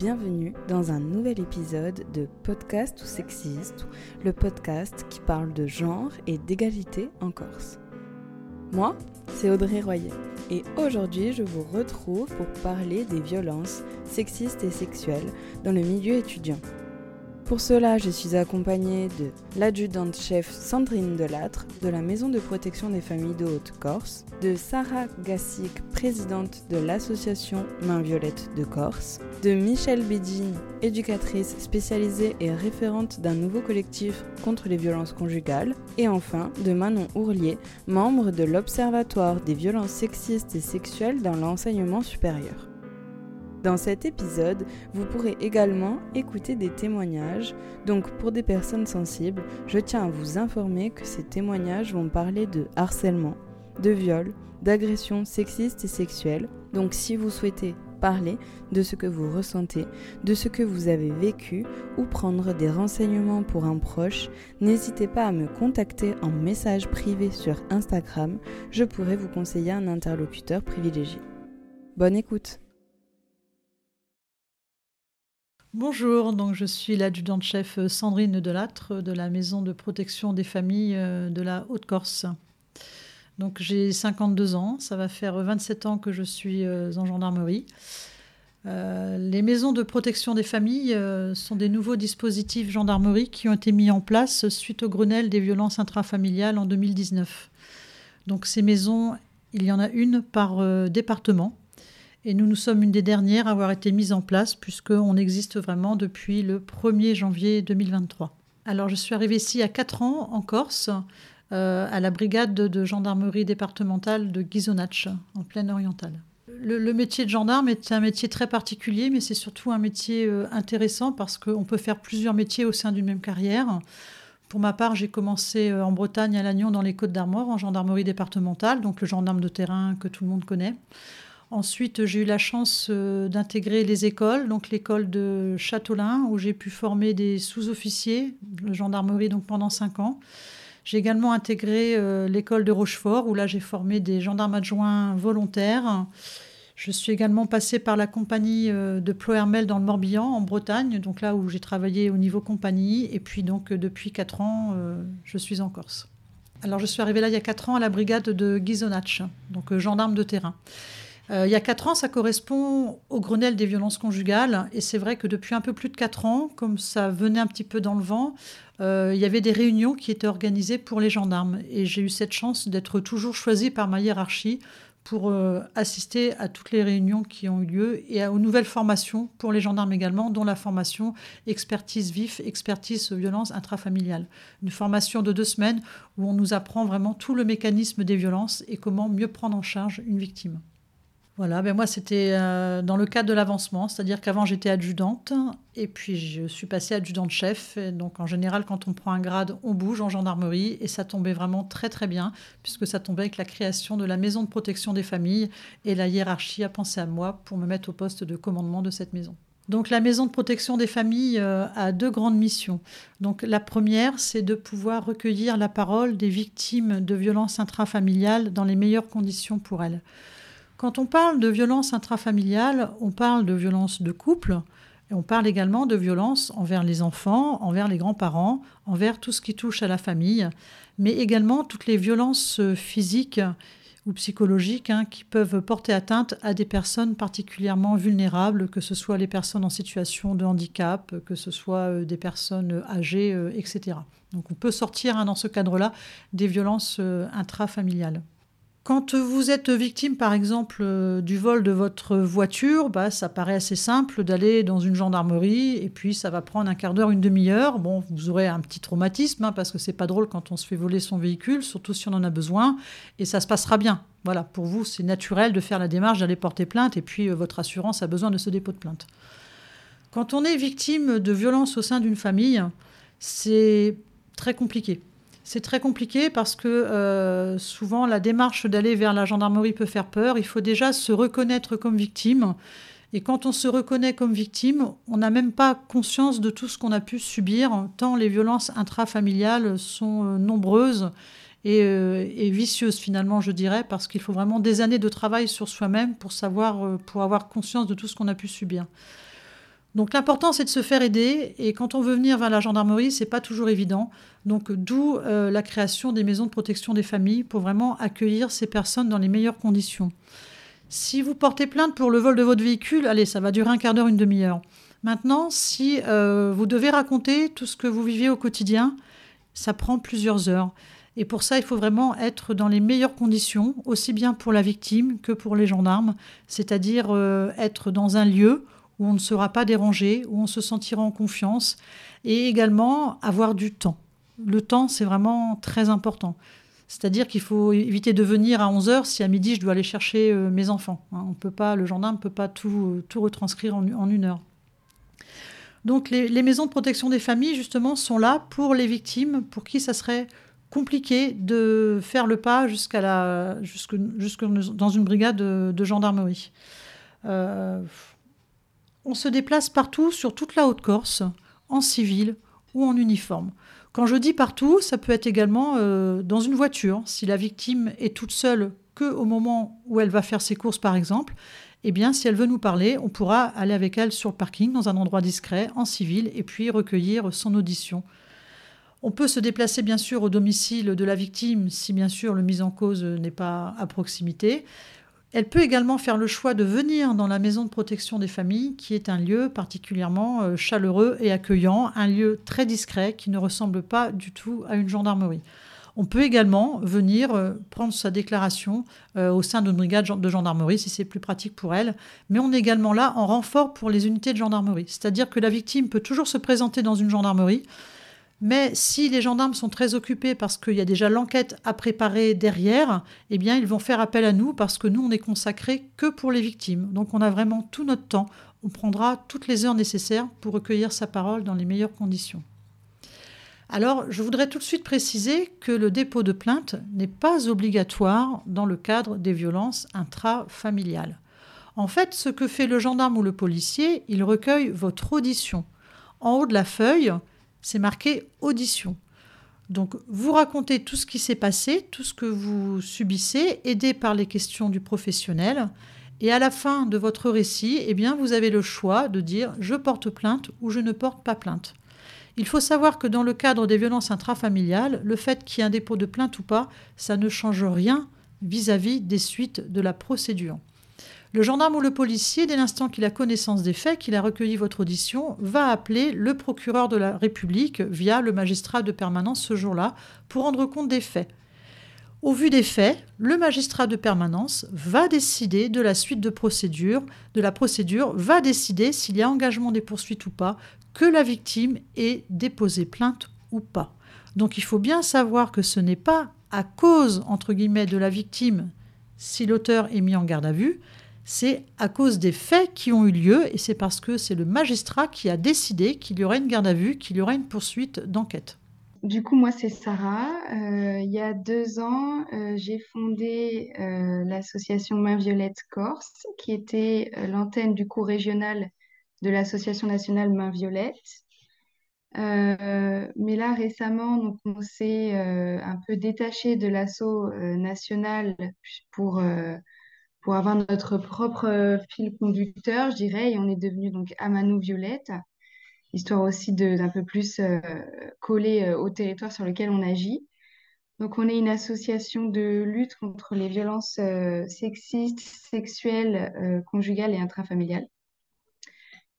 Bienvenue dans un nouvel épisode de Podcast ou Sexiste, le podcast qui parle de genre et d'égalité en Corse. Moi, c'est Audrey Royer et aujourd'hui je vous retrouve pour parler des violences sexistes et sexuelles dans le milieu étudiant. Pour cela, je suis accompagnée de l'adjudante-chef Sandrine Delattre de la Maison de protection des familles de Haute-Corse, de Sarah Gassic, présidente de l'association Main Violette de Corse, de Michel Bédine, éducatrice spécialisée et référente d'un nouveau collectif contre les violences conjugales, et enfin de Manon Ourlier, membre de l'Observatoire des violences sexistes et sexuelles dans l'enseignement supérieur. Dans cet épisode, vous pourrez également écouter des témoignages, donc pour des personnes sensibles, je tiens à vous informer que ces témoignages vont parler de harcèlement, de viol, d'agression sexiste et sexuelle, donc si vous souhaitez parler de ce que vous ressentez, de ce que vous avez vécu ou prendre des renseignements pour un proche, n'hésitez pas à me contacter en message privé sur Instagram, je pourrai vous conseiller un interlocuteur privilégié. Bonne écoute Bonjour, donc je suis l'adjudante-chef Sandrine Delattre de la Maison de protection des familles euh, de la Haute-Corse. Donc j'ai 52 ans, ça va faire 27 ans que je suis euh, en gendarmerie. Euh, les maisons de protection des familles sont des nouveaux dispositifs gendarmerie qui ont été mis en place suite au Grenelle des violences intrafamiliales en 2019. Donc ces maisons, il y en a une par département. Et nous, nous sommes une des dernières à avoir été mise en place, puisqu'on existe vraiment depuis le 1er janvier 2023. Alors, je suis arrivée ici à 4 ans en Corse, euh, à la brigade de gendarmerie départementale de Ghisonacci, en plaine orientale. Le, métier de gendarme est un métier très particulier, mais c'est surtout un métier euh, intéressant parce qu'on peut faire plusieurs métiers au sein d'une même carrière. Pour ma part, j'ai commencé euh, en Bretagne, à Lannion, dans les Côtes d'Armor, en gendarmerie départementale, donc le gendarme de terrain que tout le monde connaît. Ensuite, j'ai eu la chance euh, d'intégrer les écoles, donc l'école de Châteaulin, où j'ai pu former des sous-officiers de gendarmerie donc pendant cinq ans. J'ai également intégré euh, l'école de Rochefort, où là j'ai formé des gendarmes adjoints volontaires. Je suis également passée par la compagnie euh, de Ploermel dans le Morbihan, en Bretagne, donc là où j'ai travaillé au niveau compagnie. Et puis donc depuis quatre ans, je suis en Corse. Alors je suis arrivée là il y a quatre ans à la brigade de Ghisonacci, donc gendarme de terrain. Euh, il y a quatre ans, ça correspond au Grenelle des violences conjugales. Et c'est vrai que depuis un peu plus de quatre ans, comme ça venait un petit peu dans le vent, euh, il y avait des réunions qui étaient organisées pour les gendarmes. Et j'ai eu cette chance d'être toujours choisie par ma hiérarchie pour euh, assister à toutes les réunions qui ont eu lieu et aux nouvelles formations pour les gendarmes également, dont la formation expertise vif, expertise violence intrafamiliale. Une formation de deux semaines où on nous apprend vraiment tout le mécanisme des violences et comment mieux prendre en charge une victime. Voilà, ben moi c'était euh, dans le cadre de l'avancement, c'est-à-dire qu'avant j'étais adjudante et puis je suis passée adjudante-chef. Donc en général, quand on prend un grade, on bouge en gendarmerie et ça tombait vraiment très très bien puisque ça tombait avec la création de la maison de protection des familles et la hiérarchie a pensé à moi pour me mettre au poste de commandement de cette maison. Donc la maison de protection des familles euh, a deux grandes missions. Donc la première, c'est de pouvoir recueillir la parole des victimes de violences intrafamiliales dans les meilleures conditions pour elles. Quand on parle de violence intrafamiliale, on parle de violence de couple, et on parle également de violence envers les enfants, envers les grands-parents, envers tout ce qui touche à la famille, mais également toutes les violences physiques ou psychologiques hein, qui peuvent porter atteinte à des personnes particulièrement vulnérables, que ce soit les personnes en situation de handicap, que ce soit euh, des personnes âgées, euh, etc. Donc on peut sortir hein, dans ce cadre-là des violences euh, intrafamiliales. Quand vous êtes victime, par exemple, euh, du vol de votre voiture, bah, ça paraît assez simple d'aller dans une gendarmerie et puis ça va prendre un quart d'heure, une demi-heure. Bon, vous aurez un petit traumatisme hein, parce que c'est pas drôle quand on se fait voler son véhicule, surtout si on en a besoin, et ça se passera bien. Voilà, pour vous, c'est naturel de faire la démarche d'aller porter plainte et puis euh, votre assurance a besoin de ce dépôt de plainte. Quand on est victime de violence au sein d'une famille, c'est très compliqué. C'est très compliqué parce que euh, souvent la démarche d'aller vers la gendarmerie peut faire peur. Il faut déjà se reconnaître comme victime. Et quand on se reconnaît comme victime, on n'a même pas conscience de tout ce qu'on a pu subir, tant les violences intrafamiliales sont euh, nombreuses euh, et, vicieuses finalement, je dirais, parce qu'il faut vraiment des années de travail sur soi-même pour savoir, pour avoir conscience de tout ce qu'on a pu subir. Donc l'important c'est de se faire aider et quand on veut venir vers la gendarmerie, c'est pas toujours évident. Donc d'où euh, la création des maisons de protection des familles pour vraiment accueillir ces personnes dans les meilleures conditions. Si vous portez plainte pour le vol de votre véhicule, allez, ça va durer un quart d'heure, une demi-heure. Maintenant, si euh, vous devez raconter tout ce que vous vivez au quotidien, ça prend plusieurs heures. Et pour ça, il faut vraiment être dans les meilleures conditions, aussi bien pour la victime que pour les gendarmes, c'est-à-dire euh, être dans un lieu où on ne sera pas dérangé, où on se sentira en confiance, et également avoir du temps. Le temps, c'est vraiment très important. C'est-à-dire qu'il faut éviter de venir à 11h si à midi je dois aller chercher euh, mes enfants. Hein. On peut pas, le gendarme ne peut pas tout, tout retranscrire en, une heure. Donc les, maisons de protection des familles, justement, sont là pour les victimes, pour qui ça serait compliqué de faire le pas jusqu'à la, dans une brigade de, gendarmerie. Euh, on se déplace partout sur toute la Haute-Corse, en civil ou en uniforme. Quand je dis partout, ça peut être également euh, dans une voiture. Si la victime est toute seule que au moment où elle va faire ses courses, par exemple, eh bien, si elle veut nous parler, on pourra aller avec elle sur le parking, dans un endroit discret, en civil, et puis recueillir son audition. On peut se déplacer bien sûr au domicile de la victime si bien sûr le mis en cause n'est pas à proximité. Elle peut également faire le choix de venir dans la maison de protection des familles, qui est un lieu particulièrement euh, chaleureux et accueillant, un lieu très discret qui ne ressemble pas du tout à une gendarmerie. On peut également venir euh, prendre sa déclaration euh, au sein d'une brigade de gendarmerie si c'est plus pratique pour elle, mais on est également là en renfort pour les unités de gendarmerie. C'est-à-dire que la victime peut toujours se présenter dans une gendarmerie, mais si les gendarmes sont très occupés parce qu'il y a déjà l'enquête à préparer derrière, eh bien, ils vont faire appel à nous parce que nous, on n'est consacré que pour les victimes. Donc, on a vraiment tout notre temps. On prendra toutes les heures nécessaires pour recueillir sa parole dans les meilleures conditions. Alors, je voudrais tout de suite préciser que le dépôt de plainte n'est pas obligatoire dans le cadre des violences intrafamiliales. En fait, ce que fait le gendarme ou le policier, il recueille votre audition. En haut de la feuille, c'est marqué audition. Donc vous racontez tout ce qui s'est passé, tout ce que vous subissez, aidé par les questions du professionnel. Et à la fin de votre récit, eh bien, vous avez le choix de dire je porte plainte ou je ne porte pas plainte. Il faut savoir que dans le cadre des violences intrafamiliales, le fait qu'il y ait un dépôt de plainte ou pas, ça ne change rien vis à -vis des suites de la procédure. Le gendarme ou le policier, dès l'instant qu'il a connaissance des faits, qu'il a recueilli votre audition, va appeler le procureur de la République via le magistrat de permanence ce jour-là pour rendre compte des faits. Au vu des faits, le magistrat de permanence va décider de la suite de procédure, de la procédure, va décider s'il y a engagement des poursuites ou pas, que la victime ait déposé plainte ou pas. Donc il faut bien savoir que ce n'est pas à cause, entre guillemets, de la victime si l'auteur est mis en garde à vue, c'est à cause des faits qui ont eu lieu et c'est parce que c'est le magistrat qui a décidé qu'il y aurait une garde à vue, qu'il y aurait une poursuite d'enquête. Du coup, moi, c'est Sarah. Euh, il y a deux ans, euh, j'ai fondé euh, l'association Main Violette Corse, qui était l'antenne du cours régional de l'association nationale Main Violette. Mais là, récemment, donc, on s'est un peu détaché de l'assaut national pour pour avoir notre propre euh, fil conducteur, je dirais, et on est devenu donc Amanou Violette, histoire aussi d'un peu plus euh, coller euh, au territoire sur lequel on agit. Donc on est une association de lutte contre les violences sexistes, sexuelles, conjugales et intrafamiliales.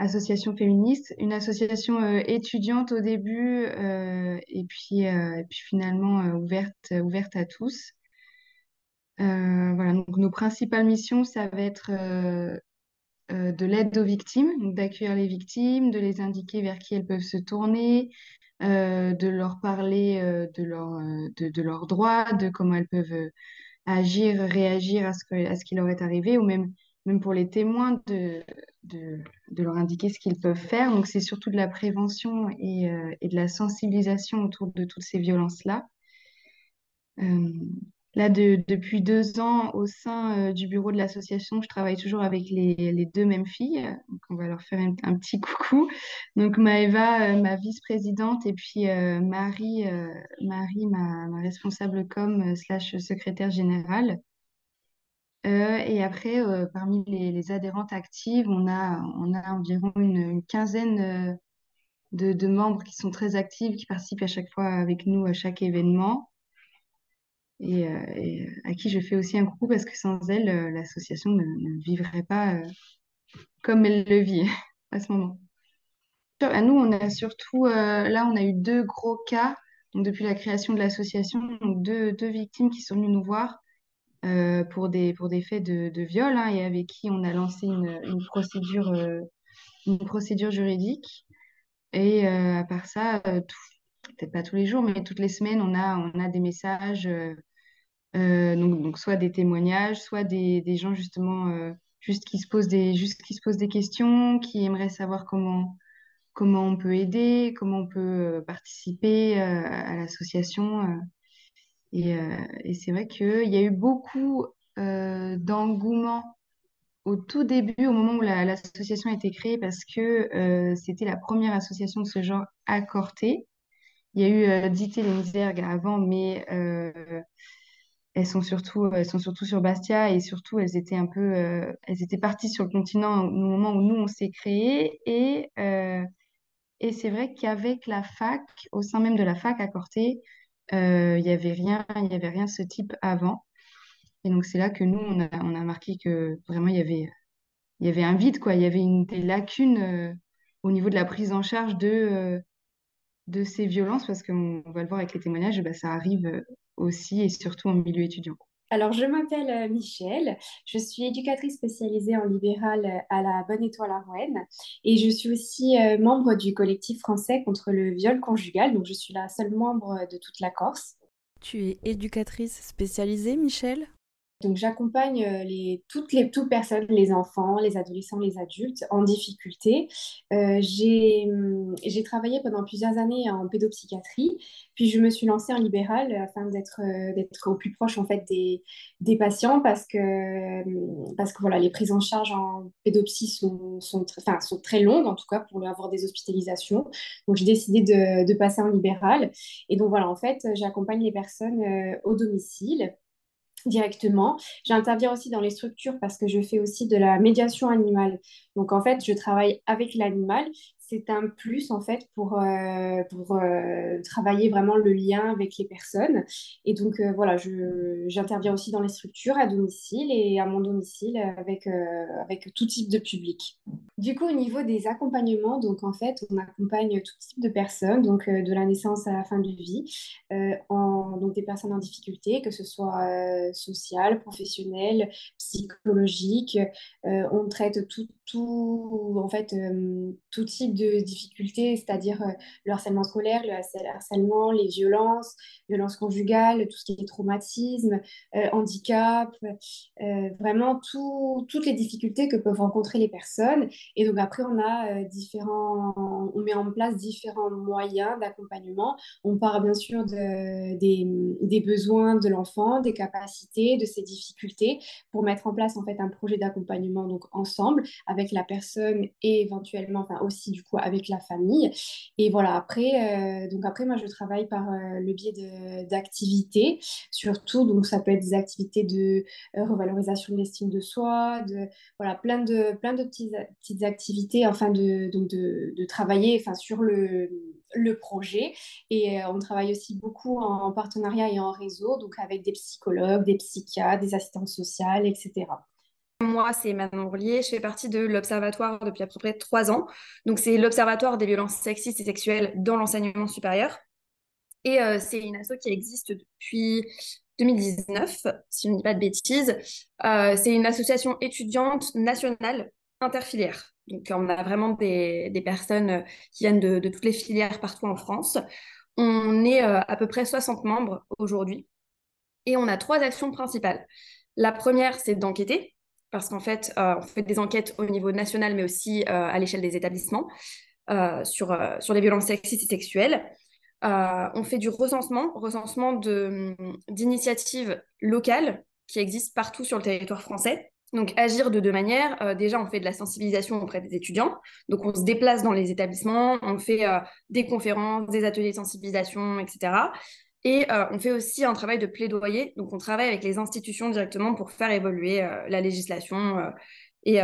Association féministe, une association étudiante au début et puis, et puis finalement ouverte, ouverte à tous. Euh, voilà, donc nos principales missions, ça va être euh, euh, de l'aide aux victimes, d'accueillir les victimes, de les indiquer vers qui elles peuvent se tourner, de leur parler de, leur, de, leurs droits, de comment elles peuvent agir, réagir à ce, à ce qui leur est arrivé, ou même, même pour les témoins, de, de, leur indiquer ce qu'ils peuvent faire. Donc c'est surtout de la prévention et, et, de la sensibilisation autour de toutes ces violences-là. Là, depuis deux ans, au sein euh, du bureau de l'association, je travaille toujours avec les, deux mêmes filles. Donc, on va leur faire un, petit coucou. Donc, Maëva, euh, ma vice-présidente, et puis euh, Marie, Marie ma, responsable com slash secrétaire générale. Et après, parmi les, adhérentes actives, on a, on a environ une, quinzaine de, membres qui sont très actifs, qui participent à chaque fois avec nous à chaque événement. Et, à qui je fais aussi un coucou parce que sans elle, l'association ne, vivrait pas comme elle le vit à ce moment. À nous, on a surtout, là, on a eu deux gros cas depuis la création de l'association, deux, deux victimes qui sont venues nous voir euh, pour, des, pour des faits de, de viol hein, et avec qui on a lancé une, une procédure, euh, une procédure juridique. Et euh, à part ça, peut-être pas tous les jours, mais toutes les semaines, on a, on a des messages, donc, donc soit des témoignages, soit des, des gens justement juste qui se posent des, juste qui se posent des questions, qui aimeraient savoir comment, comment on peut aider, comment on peut participer à l'association. Et, euh, et c'est vrai qu'il y a eu beaucoup euh, d'engouement au tout début, au moment où l'association a été créée, parce que euh, c'était la première association de ce genre à Corté. Il y a eu euh, Dité les avant, mais elles sont surtout, sont surtout sur Bastia et surtout elles étaient un peu, elles étaient parties sur le continent au moment où nous on s'est créé et et c'est vrai qu'avec la fac, au sein même de la fac à Corté, il n'y avait rien, il y avait rien de ce type avant. Et donc c'est là que nous, on a, on a marqué que vraiment il y avait, il y avait un vide, quoi. Il y avait une, des lacunes euh, au niveau de la prise en charge de, euh, de ces violences, parce qu'on va le voir avec les témoignages, bah, ça arrive aussi et surtout en milieu étudiant. Alors, je m'appelle euh, Michel, je suis éducatrice spécialisée en libéral euh, à la Bonne Étoile à Rouen. Et je suis aussi euh, membre du collectif français contre le viol conjugal, donc je suis la seule membre de toute la Corse. Tu es éducatrice spécialisée, Michel? Donc j'accompagne euh, toutes les toutes personnes, les enfants, les adolescents, les adultes en difficulté. Euh, hum, j'ai travaillé pendant plusieurs années en pédopsychiatrie, puis je me suis lancée en libéral afin d'être euh, au plus proche en fait des, patients parce que hum, parce que voilà les prises en charge en pédopsie sont enfin, sont très longues en tout cas pour avoir des hospitalisations. Donc j'ai décidé de, de, passer en libéral et donc voilà en fait j'accompagne les personnes au domicile directement. J'interviens aussi dans les structures parce que je fais aussi de la médiation animale. Donc en fait, je travaille avec l'animal c'est un plus en fait pour, euh, pour euh, travailler vraiment le lien avec les personnes. Et donc euh, voilà, j'interviens aussi dans les structures à domicile et à mon domicile avec, avec tout type de public. Du coup, au niveau des accompagnements, donc en fait, on accompagne tout type de personnes, donc de la naissance à la fin de vie, en, donc des personnes en difficulté, que ce soit sociales, professionnelles, psychologiques. on traite tout, tout, en fait, tout type de difficultés, c'est-à-dire euh, le harcèlement scolaire, le harcèlement, les violences, violences conjugales, tout ce qui est traumatisme, euh, handicap, euh, vraiment toutes les difficultés que peuvent rencontrer les personnes. Et donc après, on a différents, on met en place différents moyens d'accompagnement. On part bien sûr de, des, des besoins de l'enfant, des capacités, de ses difficultés, pour mettre en place en fait un projet d'accompagnement donc ensemble avec la personne et éventuellement, enfin aussi du coup avec la famille. Et voilà, après, euh, donc après moi, je travaille par euh, le biais d'activités, surtout, donc ça peut être des activités de euh, revalorisation de l'estime de soi, de, voilà, plein de, plein de petites, petites activités, enfin, de, donc de, de travailler enfin, sur le, le projet. Et on travaille aussi beaucoup en, partenariat et en réseau, donc avec des psychologues, des psychiatres, des assistantes sociales, etc. Moi, c'est Manon Roulier. Je fais partie de l'Observatoire depuis à peu près trois ans. Donc, c'est l'Observatoire des violences sexistes et sexuelles dans l'enseignement supérieur. Et euh, c'est une asso qui existe depuis 2019, si je ne dis pas de bêtises. Euh, c'est une association étudiante nationale interfilière. Donc, on a vraiment des, personnes qui viennent de, toutes les filières partout en France. On est euh, à peu près 60 membres aujourd'hui. Et on a trois actions principales. La première, c'est d'enquêter parce qu'en fait, euh, on fait des enquêtes au niveau national, mais aussi euh, à l'échelle des établissements euh, sur, sur les violences sexistes et sexuelles. on fait du recensement, recensement d'initiatives locales qui existent partout sur le territoire français. Donc, agir de deux manières. déjà, on fait de la sensibilisation auprès des étudiants. Donc, on se déplace dans les établissements, on fait des conférences, des ateliers de sensibilisation, etc. Et on fait aussi un travail de plaidoyer. Donc, on travaille avec les institutions directement pour faire évoluer la législation et,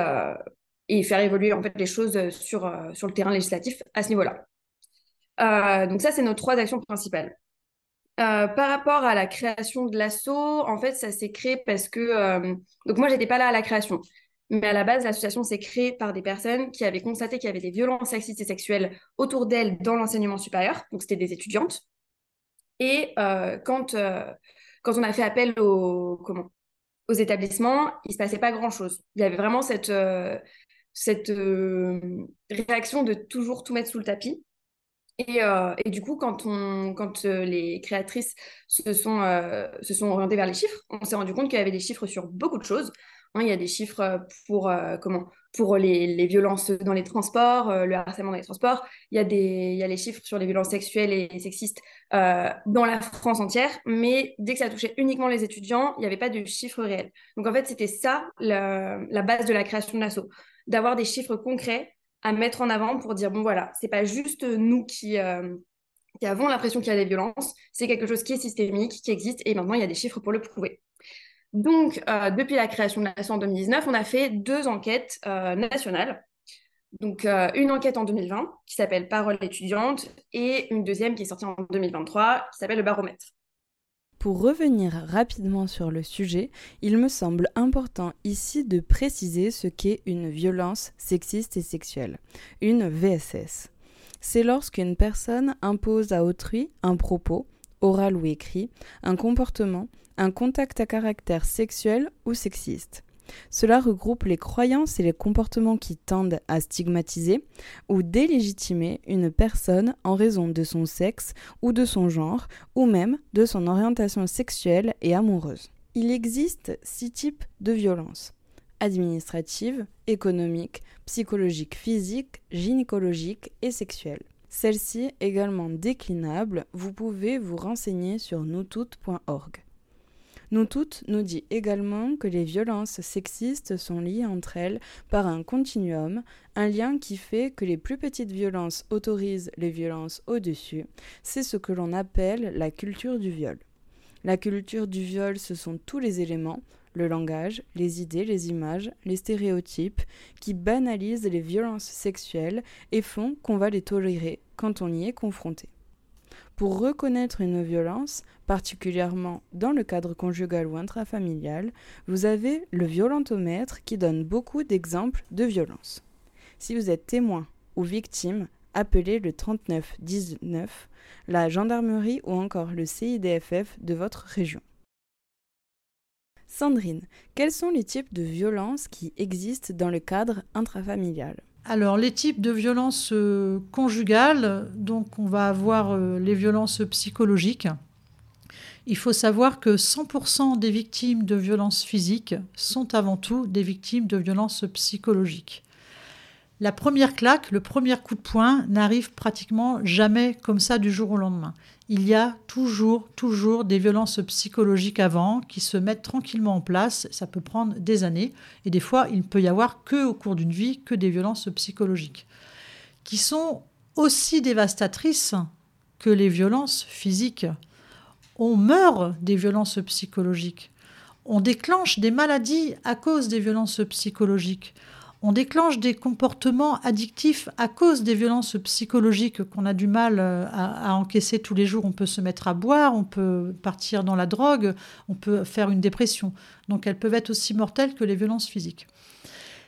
et, faire évoluer en fait les choses sur, sur le terrain législatif à ce niveau-là. donc, ça, c'est nos trois actions principales. par rapport à la création de l'assaut, en fait, ça s'est créé parce que. donc, moi, j'étais pas là à la création. Mais à la base, l'association s'est créée par des personnes qui avaient constaté qu'il y avait des violences sexistes et sexuelles autour d'elles dans l'enseignement supérieur. Donc, c'était des étudiantes. Et euh, quand, euh, quand on a fait appel aux, comment, aux établissements, il ne se passait pas grand-chose. Il y avait vraiment cette, euh, cette réaction de toujours tout mettre sous le tapis. Et, et, du coup, quand, on, quand les créatrices se sont, se sont orientées vers les chiffres, on s'est rendu compte qu'il y avait des chiffres sur beaucoup de choses. Hein, il y a des chiffres euh, pour, euh, comment, pour les, violences dans les transports, euh, le harcèlement dans les transports. Il y, a des, y a les chiffres sur les violences sexuelles et sexistes dans la France entière. Mais dès que ça touchait uniquement les étudiants, il n'y avait pas de chiffres réels. Donc en fait, c'était ça la, base de la création de l'assaut. D'avoir des chiffres concrets à mettre en avant pour dire, bon voilà, c'est pas juste nous qui qui avons l'impression qu'il y a des violences, c'est quelque chose qui est systémique, qui existe, et maintenant il y a des chiffres pour le prouver. Donc, euh, depuis la création de l'ASSO en 2019, on a fait deux enquêtes euh, nationales. Donc, euh, une enquête en 2020 qui s'appelle Parole étudiante et une deuxième qui est sortie en 2023 qui s'appelle Le baromètre. Pour revenir rapidement sur le sujet, il me semble important ici de préciser ce qu'est une violence sexiste et sexuelle, une VSS. C'est lorsqu'une personne impose à autrui un propos, oral ou écrit, un comportement, un contact à caractère sexuel ou sexiste. Cela regroupe les croyances et les comportements qui tendent à stigmatiser ou délégitimer une personne en raison de son sexe ou de son genre ou même de son orientation sexuelle et amoureuse. Il existe six types de violences administratives, économiques, psychologiques, physiques, gynécologiques et sexuelles. Celles-ci également déclinables, vous pouvez vous renseigner sur noustoutes.org. Nous toutes nous dit également que les violences sexistes sont liées entre elles par un continuum, un lien qui fait que les plus petites violences autorisent les violences au-dessus. C'est ce que l'on appelle la culture du viol. La culture du viol, ce sont tous les éléments, le langage, les idées, les images, les stéréotypes, qui banalisent les violences sexuelles et font qu'on va les tolérer quand on y est confronté. Pour reconnaître une violence, particulièrement dans le cadre conjugal ou intrafamilial, vous avez le violentomètre qui donne beaucoup d'exemples de violence. Si vous êtes témoin ou victime, appelez le 3919, la gendarmerie ou encore le CIDFF de votre région. Sandrine, quels sont les types de violences qui existent dans le cadre intrafamilial? Alors, les types de violences euh, conjugales, donc on va avoir euh, les violences psychologiques. Il faut savoir que 100% des victimes de violences physiques sont avant tout des victimes de violences psychologiques. La première claque, le premier coup de poing n'arrive pratiquement jamais comme ça du jour au lendemain il y a toujours, toujours des violences psychologiques avant qui se mettent tranquillement en place. Ça peut prendre des années. Et des fois, il ne peut y avoir que au cours d'une vie que des violences psychologiques qui sont aussi dévastatrices que les violences physiques. On meurt des violences psychologiques. On déclenche des maladies à cause des violences psychologiques on déclenche des comportements addictifs à cause des violences psychologiques qu'on a du mal euh, à, encaisser tous les jours. On peut se mettre à boire, on peut partir dans la drogue, on peut faire une dépression. Donc elles peuvent être aussi mortelles que les violences physiques.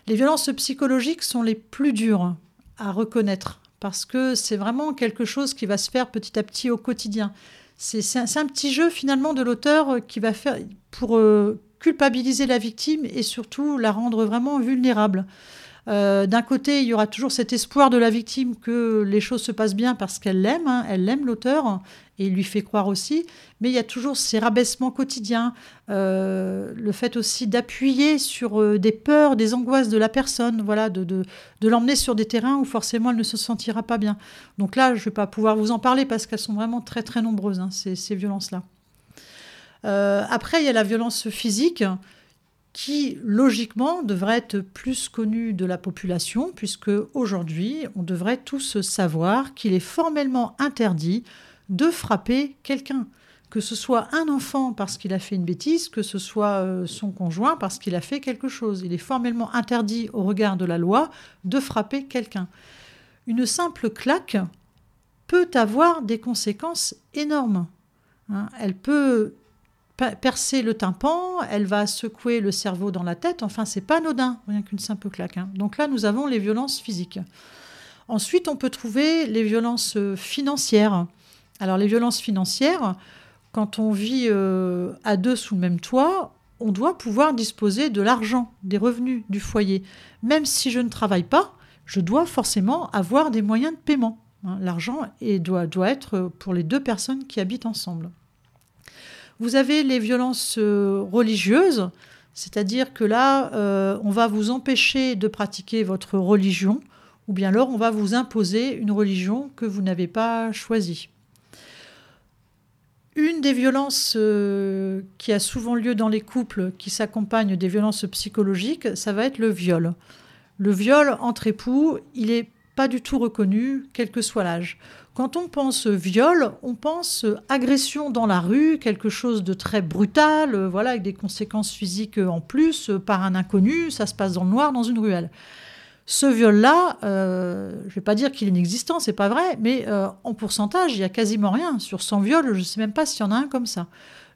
Les violences psychologiques sont les plus dures à reconnaître parce que c'est vraiment quelque chose qui va se faire petit à petit au quotidien. C'est un, petit jeu finalement de l'auteur qui va faire pour euh, culpabiliser la victime et surtout la rendre vraiment vulnérable. Euh, d'un côté, il y aura toujours cet espoir de la victime que les choses se passent bien parce qu'elle l'aime, hein, elle l'aime l'auteur et lui fait croire aussi, mais il y a toujours ces rabaissements quotidiens, euh, le fait aussi d'appuyer sur euh, des peurs, des angoisses de la personne, voilà, de, de, l'emmener sur des terrains où forcément elle ne se sentira pas bien. Donc là, je ne vais pas pouvoir vous en parler parce qu'elles sont vraiment très très nombreuses, hein, ces violences-là. Euh, après, il y a la violence physique qui, logiquement, devrait être plus connue de la population, puisque aujourd'hui, on devrait tous savoir qu'il est formellement interdit de frapper quelqu'un. que ce soit un enfant parce qu'il a fait une bêtise, que ce soit euh, son conjoint parce qu'il a fait quelque chose. Il est formellement interdit au regard de la loi de frapper quelqu'un. Une simple claque peut avoir des conséquences énormes. Hein. Elle peut percer le tympan, elle va secouer le cerveau dans la tête. Enfin, c'est pas anodin, rien qu'une simple claque. Hein. Donc là, nous avons les violences physiques. Ensuite, on peut trouver les violences euh, financières. Alors, les violences financières, quand on vit euh, à deux sous le même toit, on doit pouvoir disposer de l'argent, des revenus du foyer. Même si je ne travaille pas, je dois forcément avoir des moyens de paiement. Hein. L'argent doit, doit être pour les deux personnes qui habitent ensemble. Vous avez les violences euh, religieuses, c'est-à-dire que là, euh, on va vous empêcher de pratiquer votre religion, ou bien alors on va vous imposer une religion que vous n'avez pas choisie. Une des violences euh, qui a souvent lieu dans les couples qui s'accompagnent des violences psychologiques, ça va être le viol. Le viol entre époux, il n'est pas du tout reconnu, quel que soit l'âge. Quand on pense viol, on pense agression dans la rue, quelque chose de très brutal, euh, voilà, avec des conséquences physiques en plus, euh, par un inconnu, ça se passe dans le noir, dans une ruelle. Ce viol-là, euh, je ne vais pas dire qu'il est inexistant, c'est pas vrai, mais en pourcentage, il y a quasiment rien. Sur 100 viols, je ne sais même pas s'il y en a un comme ça.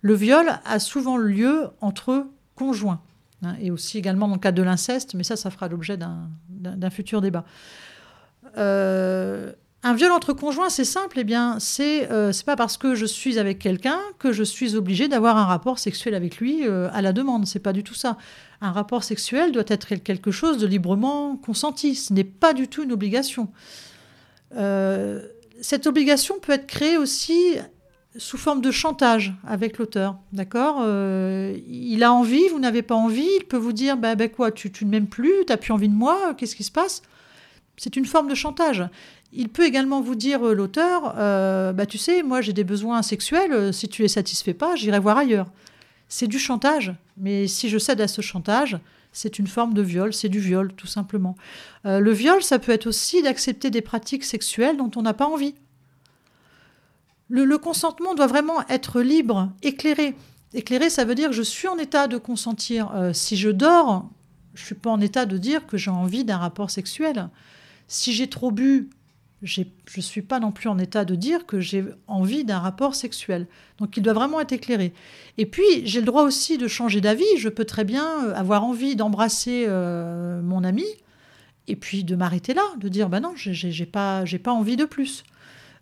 Le viol a souvent lieu entre conjoints, hein, et aussi également dans le cas de l'inceste, mais ça, ça fera l'objet d'un futur débat. Euh, un viol entre conjoints, c'est simple, eh bien, c'est euh, pas parce que je suis avec quelqu'un que je suis obligée d'avoir un rapport sexuel avec lui euh, à la demande. C'est pas du tout ça. Un rapport sexuel doit être quelque chose de librement consenti. Ce n'est pas du tout une obligation. Euh, cette obligation peut être créée aussi sous forme de chantage avec l'auteur. D'accord? Il a envie, vous n'avez pas envie. Il peut vous dire bah, bah quoi, tu ne m'aimes plus, tu n'as plus envie de moi, qu'est-ce qui se passe? C'est une forme de chantage. Il peut également vous dire, euh, l'auteur, euh, bah, tu sais, moi j'ai des besoins sexuels, euh, si tu es satisfait pas, j'irai voir ailleurs. C'est du chantage, mais si je cède à ce chantage, c'est une forme de viol, c'est du viol tout simplement. le viol, ça peut être aussi d'accepter des pratiques sexuelles dont on n'a pas envie. Le, consentement doit vraiment être libre, éclairé. Éclairé, ça veut dire que je suis en état de consentir. si je dors, je suis pas en état de dire que j'ai envie d'un rapport sexuel. Si j'ai trop bu, je ne suis pas non plus en état de dire que j'ai envie d'un rapport sexuel. Donc il doit vraiment être éclairé. Et puis j'ai le droit aussi de changer d'avis. Je peux très bien euh, avoir envie d'embrasser euh, mon ami et puis de m'arrêter là, de dire bah non, j'ai pas, pas envie de plus.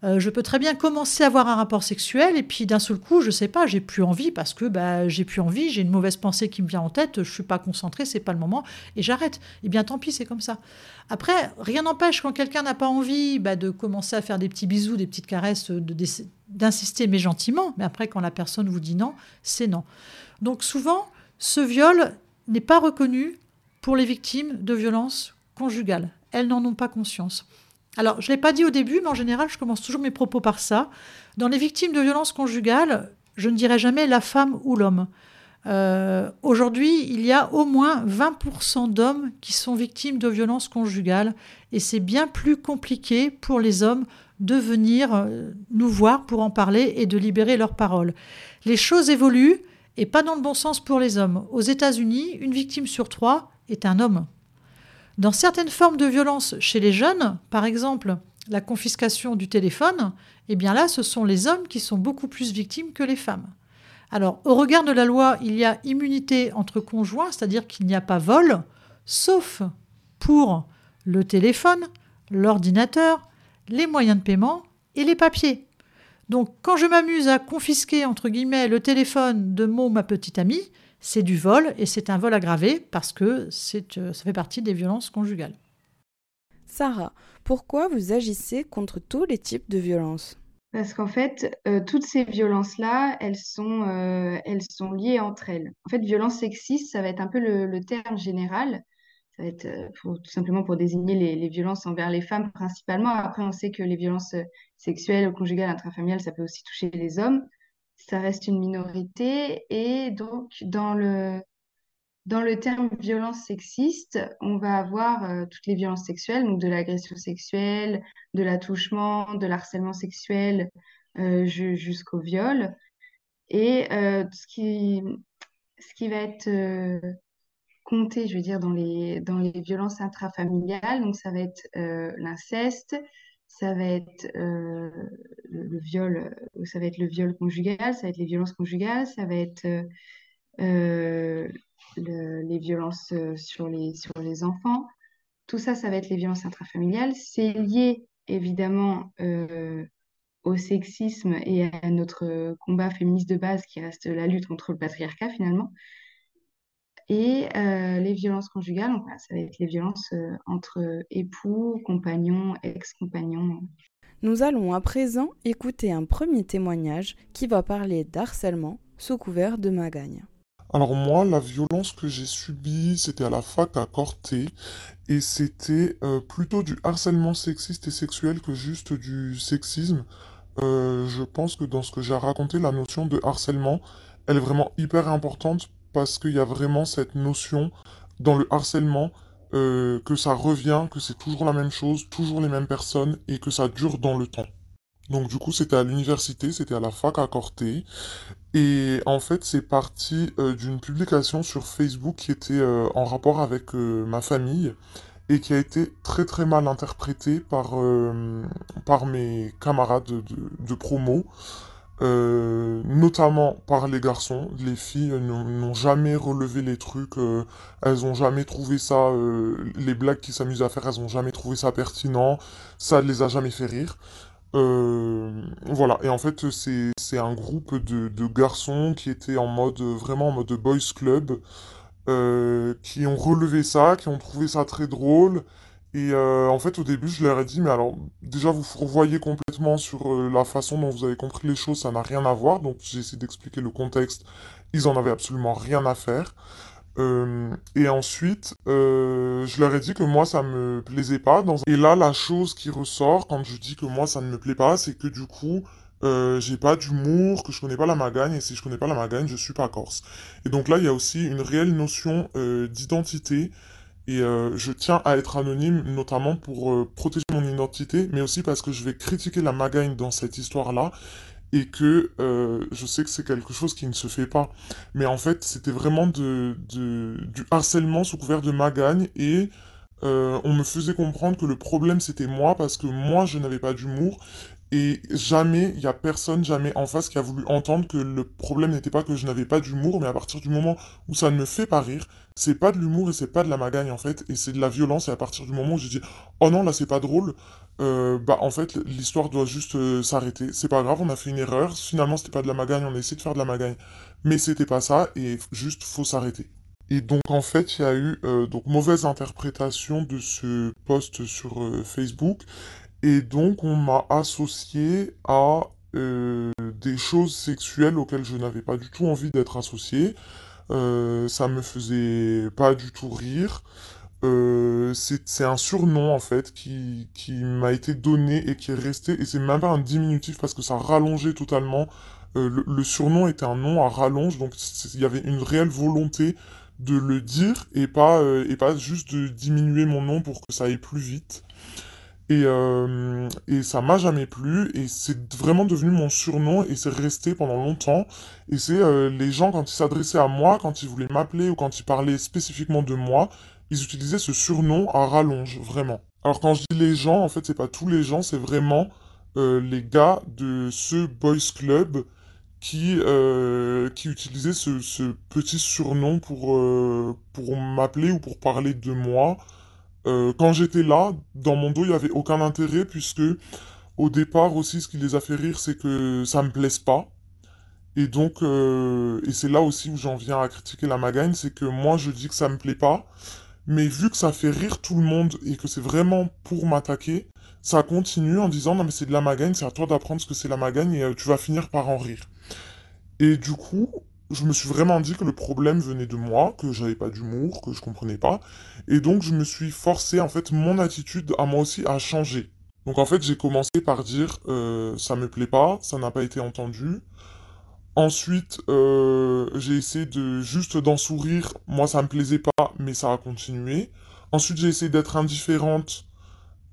Euh, je peux très bien commencer à avoir un rapport sexuel et puis d'un seul coup, je sais pas, j'ai plus envie parce que bah, j'ai plus envie, j'ai une mauvaise pensée qui me vient en tête, je suis pas concentrée, c'est pas le moment et j'arrête. Eh bien tant pis, c'est comme ça. Après, rien n'empêche quand quelqu'un n'a pas envie bah, de commencer à faire des petits bisous, des petites caresses, d'insister mais gentiment. Mais après, quand la personne vous dit non, c'est non. Donc souvent, ce viol n'est pas reconnu pour les victimes de violences conjugales. Elles n'en ont pas conscience. Alors, je ne l'ai pas dit au début, mais en général, je commence toujours mes propos par ça. Dans les victimes de violences conjugales, je ne dirai jamais la femme ou l'homme. Euh, aujourd'hui, il y a au moins 20% d'hommes qui sont victimes de violences conjugales et c'est bien plus compliqué pour les hommes de venir euh, nous voir pour en parler et de libérer leurs paroles. Les choses évoluent et pas dans le bon sens pour les hommes. Aux États-Unis, une victime sur trois est un homme. Dans certaines formes de violence chez les jeunes, par exemple la confiscation du téléphone, eh bien là, ce sont les hommes qui sont beaucoup plus victimes que les femmes. Alors, au regard de la loi, il y a immunité entre conjoints, c'est-à-dire qu'il n'y a pas vol, sauf pour le téléphone, l'ordinateur, les moyens de paiement et les papiers. Donc, quand je m'amuse à confisquer, entre guillemets, le téléphone de mon ma petite amie, c'est du vol et c'est un vol aggravé parce que euh, ça fait partie des violences conjugales. Sarah, pourquoi vous agissez contre tous les types de violences? Parce qu'en fait, euh, toutes ces violences-là, elles sont, euh, elles sont liées entre elles. En fait, violence sexiste, ça va être un peu le, terme général. Ça va être tout simplement pour désigner les, les, violences envers les femmes principalement. Après, on sait que les violences sexuelles, conjugales, intrafamiliales, ça peut aussi toucher les hommes ça reste une minorité. Et donc, dans le, dans le terme violence sexiste, on va avoir euh, toutes les violences sexuelles, donc de l'agression sexuelle, de l'attouchement, de l'harcèlement sexuel euh, jusqu'au viol. Et ce qui, ce qui va être compté, je veux dire, dans les, dans les violences intrafamiliales, donc ça va être l'inceste, ça va être le, le, viol, ça va être le viol conjugal, ça va être les violences conjugales, ça va être les violences sur les, sur les enfants. Tout ça, ça va être les violences intrafamiliales. C'est lié évidemment euh, au sexisme et à notre combat féministe de base qui reste la lutte contre le patriarcat finalement. Et euh, les violences conjugales, donc, ça va être les violences euh, entre époux, compagnons, ex-compagnons. Nous allons à présent écouter un premier témoignage qui va parler d'harcèlement sous couvert de magagne. Alors moi, la violence que j'ai subie, c'était à la fac à Corté, et c'était euh, plutôt du harcèlement sexiste et sexuel que juste du sexisme. Euh, je pense que dans ce que j'ai raconté, la notion de harcèlement, elle est vraiment hyper importante parce qu'il y a vraiment cette notion dans le harcèlement euh, que ça revient, que c'est toujours la même chose, toujours les mêmes personnes, et que ça dure dans le temps. Donc du coup, c'était à l'université, c'était à la fac à Corté. Et en fait, c'est parti euh, d'une publication sur Facebook qui était euh, en rapport avec ma famille et qui a été très très mal interprétée par, par mes camarades de, de promo, notamment par les garçons. Les filles n'ont jamais relevé les trucs, elles ont jamais trouvé ça, les blagues qu'ils s'amusent à faire, elles ont jamais trouvé ça pertinent, ça ne les a jamais fait rire. Euh, voilà, et en fait, c'est, un groupe de, de garçons qui étaient en mode, vraiment en mode boys club, euh, qui ont relevé ça, qui ont trouvé ça très drôle. Et euh, en fait, au début, je leur ai dit, mais alors, déjà, vous revoyez complètement sur la façon dont vous avez compris les choses, ça n'a rien à voir. Donc, j'ai essayé d'expliquer le contexte. Ils en avaient absolument rien à faire. Euh, et ensuite, euh, je leur ai dit que moi, ça me plaisait pas. Et là, la chose qui ressort quand je dis que moi, ça ne me plaît pas, c'est que du coup, euh, j'ai pas d'humour, que je connais pas la magagne, et si je connais pas la magagne, je suis pas corse. Et donc là, il y a aussi une réelle notion euh, d'identité, et euh, je tiens à être anonyme, notamment pour euh, protéger mon identité, mais aussi parce que je vais critiquer la magagne dans cette histoire-là, et que euh, je sais que c'est quelque chose qui ne se fait pas. Mais en fait, c'était vraiment du harcèlement sous couvert de magagne et on me faisait comprendre que le problème c'était moi parce que moi je n'avais pas d'humour et jamais, il y a personne jamais en face qui a voulu entendre que le problème n'était pas que je n'avais pas d'humour, mais à partir du moment où ça ne me fait pas rire, c'est pas de l'humour et c'est pas de la magagne en fait, et c'est de la violence. Et à partir du moment où j'ai dit oh non là c'est pas drôle, euh, bah en fait l'histoire doit juste euh, s'arrêter. C'est pas grave, on a fait une erreur. Finalement c'était pas de la magagne, on a essayé de faire de la magagne, mais c'était pas ça et juste faut s'arrêter. Et donc en fait, il y a eu euh, donc mauvaise interprétation de ce post sur Facebook et donc, on m'a associé à des choses sexuelles auxquelles je n'avais pas du tout envie d'être associé. Euh, ça me faisait pas du tout rire. Euh, c'est un surnom en fait qui, m'a été donné et qui est resté, et c'est même pas un diminutif parce que ça rallongeait totalement. Euh, le, surnom était un nom à rallonge, donc il y avait une réelle volonté de le dire et pas, et pas juste de diminuer mon nom pour que ça aille plus vite. Et, euh, et ça m'a jamais plu, et c'est vraiment devenu mon surnom, et c'est resté pendant longtemps. Et c'est euh, les gens, quand ils s'adressaient à moi, quand ils voulaient m'appeler, ou quand ils parlaient spécifiquement de moi, ils utilisaient ce surnom à rallonge, vraiment. Alors quand je dis les gens, en fait, c'est pas tous les gens, c'est vraiment euh, les gars de ce boys club qui, qui utilisaient ce, petit surnom pour, pour m'appeler ou pour parler de moi. Euh, quand j'étais là, dans mon dos, il n'y avait aucun intérêt, puisque au départ aussi, ce qui les a fait rire, c'est que ça me plaise pas. Et donc, euh, et c'est là aussi où j'en viens à critiquer la magagne, c'est que moi je dis que ça me plaît pas, mais vu que ça fait rire tout le monde et que c'est vraiment pour m'attaquer, ça continue en disant non mais c'est de la magagne, c'est à toi d'apprendre ce que c'est la magagne et euh, tu vas finir par en rire. Et du coup, je me suis vraiment dit que le problème venait de moi, que j'avais pas d'humour, que je comprenais pas. Et donc, je me suis forcé, en fait, mon attitude à moi aussi a changé. Donc, en fait, j'ai commencé par dire, euh, ça me plaît pas, ça n'a pas été entendu. Ensuite, euh, j'ai essayé de juste d'en sourire. Moi, ça me plaisait pas, mais ça a continué. Ensuite, j'ai essayé d'être indifférente,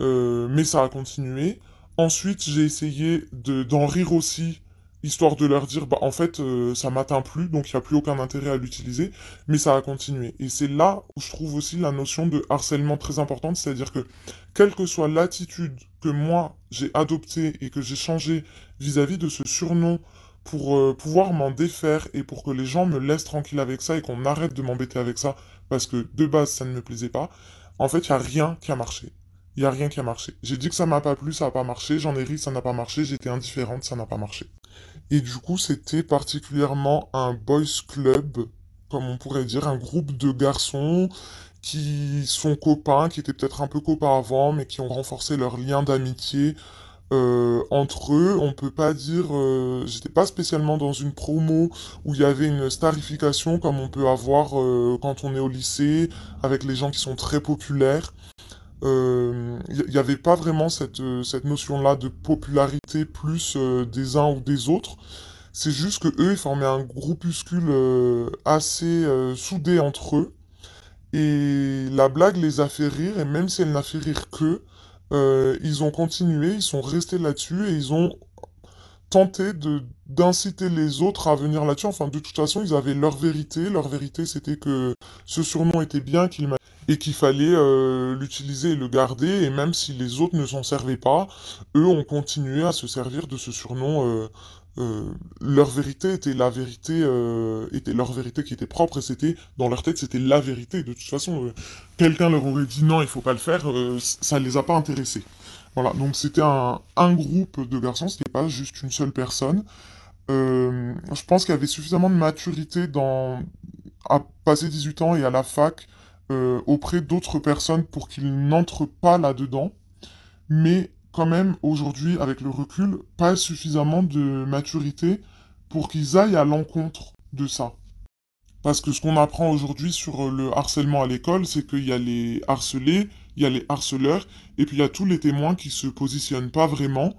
euh, mais ça a continué. Ensuite, j'ai essayé de d'en rire aussi, histoire de leur dire, bah, en fait, euh, ça m'atteint plus, donc il n'y a plus aucun intérêt à l'utiliser, mais ça a continué. Et c'est là où je trouve aussi la notion de harcèlement très importante, c'est-à-dire que, quelle que soit l'attitude que moi j'ai adoptée et que j'ai changée vis-à-vis de ce surnom pour euh, pouvoir m'en défaire et pour que les gens me laissent tranquille avec ça et qu'on arrête de m'embêter avec ça, parce que de base ça ne me plaisait pas, en fait, il n'y a rien qui a marché. Il n'y a rien qui a marché. J'ai dit que ça m'a pas plu, ça n'a pas marché. J'en ai ri, ça n'a pas marché. J'étais indifférente, ça n'a pas marché. Et du coup, c'était particulièrement un boys club, comme on pourrait dire, un groupe de garçons qui sont copains, qui étaient peut-être un peu copains avant, mais qui ont renforcé leur lien d'amitié euh, entre eux. On peut pas dire, euh, j'étais pas spécialement dans une promo où il y avait une starification comme on peut avoir euh, quand on est au lycée avec les gens qui sont très populaires il euh, n'y avait pas vraiment cette, euh, cette notion-là de popularité plus euh, des uns ou des autres. C'est juste que eux, ils formaient un groupuscule assez soudé entre eux. Et la blague les a fait rire, et même si elle n'a fait rire qu'eux, ils ont continué, ils sont restés là-dessus, et ils ont tenté de d'inciter les autres à venir là-dessus. Enfin, de toute façon, ils avaient leur vérité. Leur vérité, c'était que ce surnom était bien, qu'il et qu'il fallait euh, l'utiliser et le garder, et même si les autres ne s'en servaient pas, eux ont continué à se servir de ce surnom. Euh, euh, leur vérité était la vérité, était leur vérité qui était propre, et c'était, dans leur tête, c'était la vérité. De toute façon, quelqu'un leur aurait dit non, il faut pas le faire, ça les a pas intéressés. Voilà, donc c'était un, un, groupe de garçons, ce n'était pas juste une seule personne. je pense qu'il y avait suffisamment de maturité dans, à passer 18 ans et à la fac euh, auprès d'autres personnes pour qu'ils n'entrent pas là-dedans. Mais quand même, aujourd'hui, avec le recul, pas suffisamment de maturité pour qu'ils aillent à l'encontre de ça. Parce que ce qu'on apprend aujourd'hui sur le harcèlement à l'école, c'est qu'il y a les harcelés, il y a les harceleurs, et puis il y a tous les témoins qui se positionnent pas vraiment,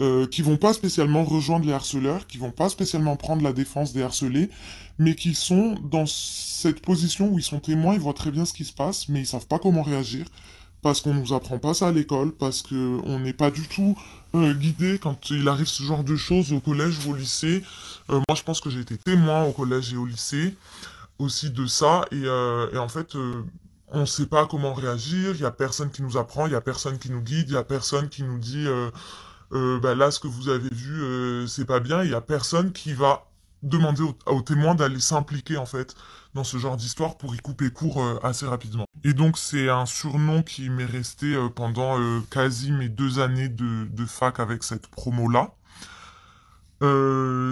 euh, qui vont pas spécialement rejoindre les harceleurs, qui vont pas spécialement prendre la défense des harcelés, mais qui sont dans cette position où ils sont témoins, ils voient très bien ce qui se passe, mais ils savent pas comment réagir, parce qu'on nous apprend pas ça à l'école, parce que on n'est pas du tout euh, guidé quand il arrive ce genre de choses au collège ou au lycée. Euh, moi, je pense que j'ai été témoin au collège et au lycée aussi de ça, et, euh, en fait, on ne sait pas comment réagir, il y a personne qui nous apprend, il y a personne qui nous guide, il y a personne qui nous dit bah là, ce que vous avez vu, euh, c'est pas bien. Il y a personne qui va demander aux, témoins d'aller s'impliquer en fait dans ce genre d'histoire pour y couper court euh, assez rapidement. Et donc c'est un surnom qui m'est resté pendant quasi mes deux années de, de fac avec cette promo-là.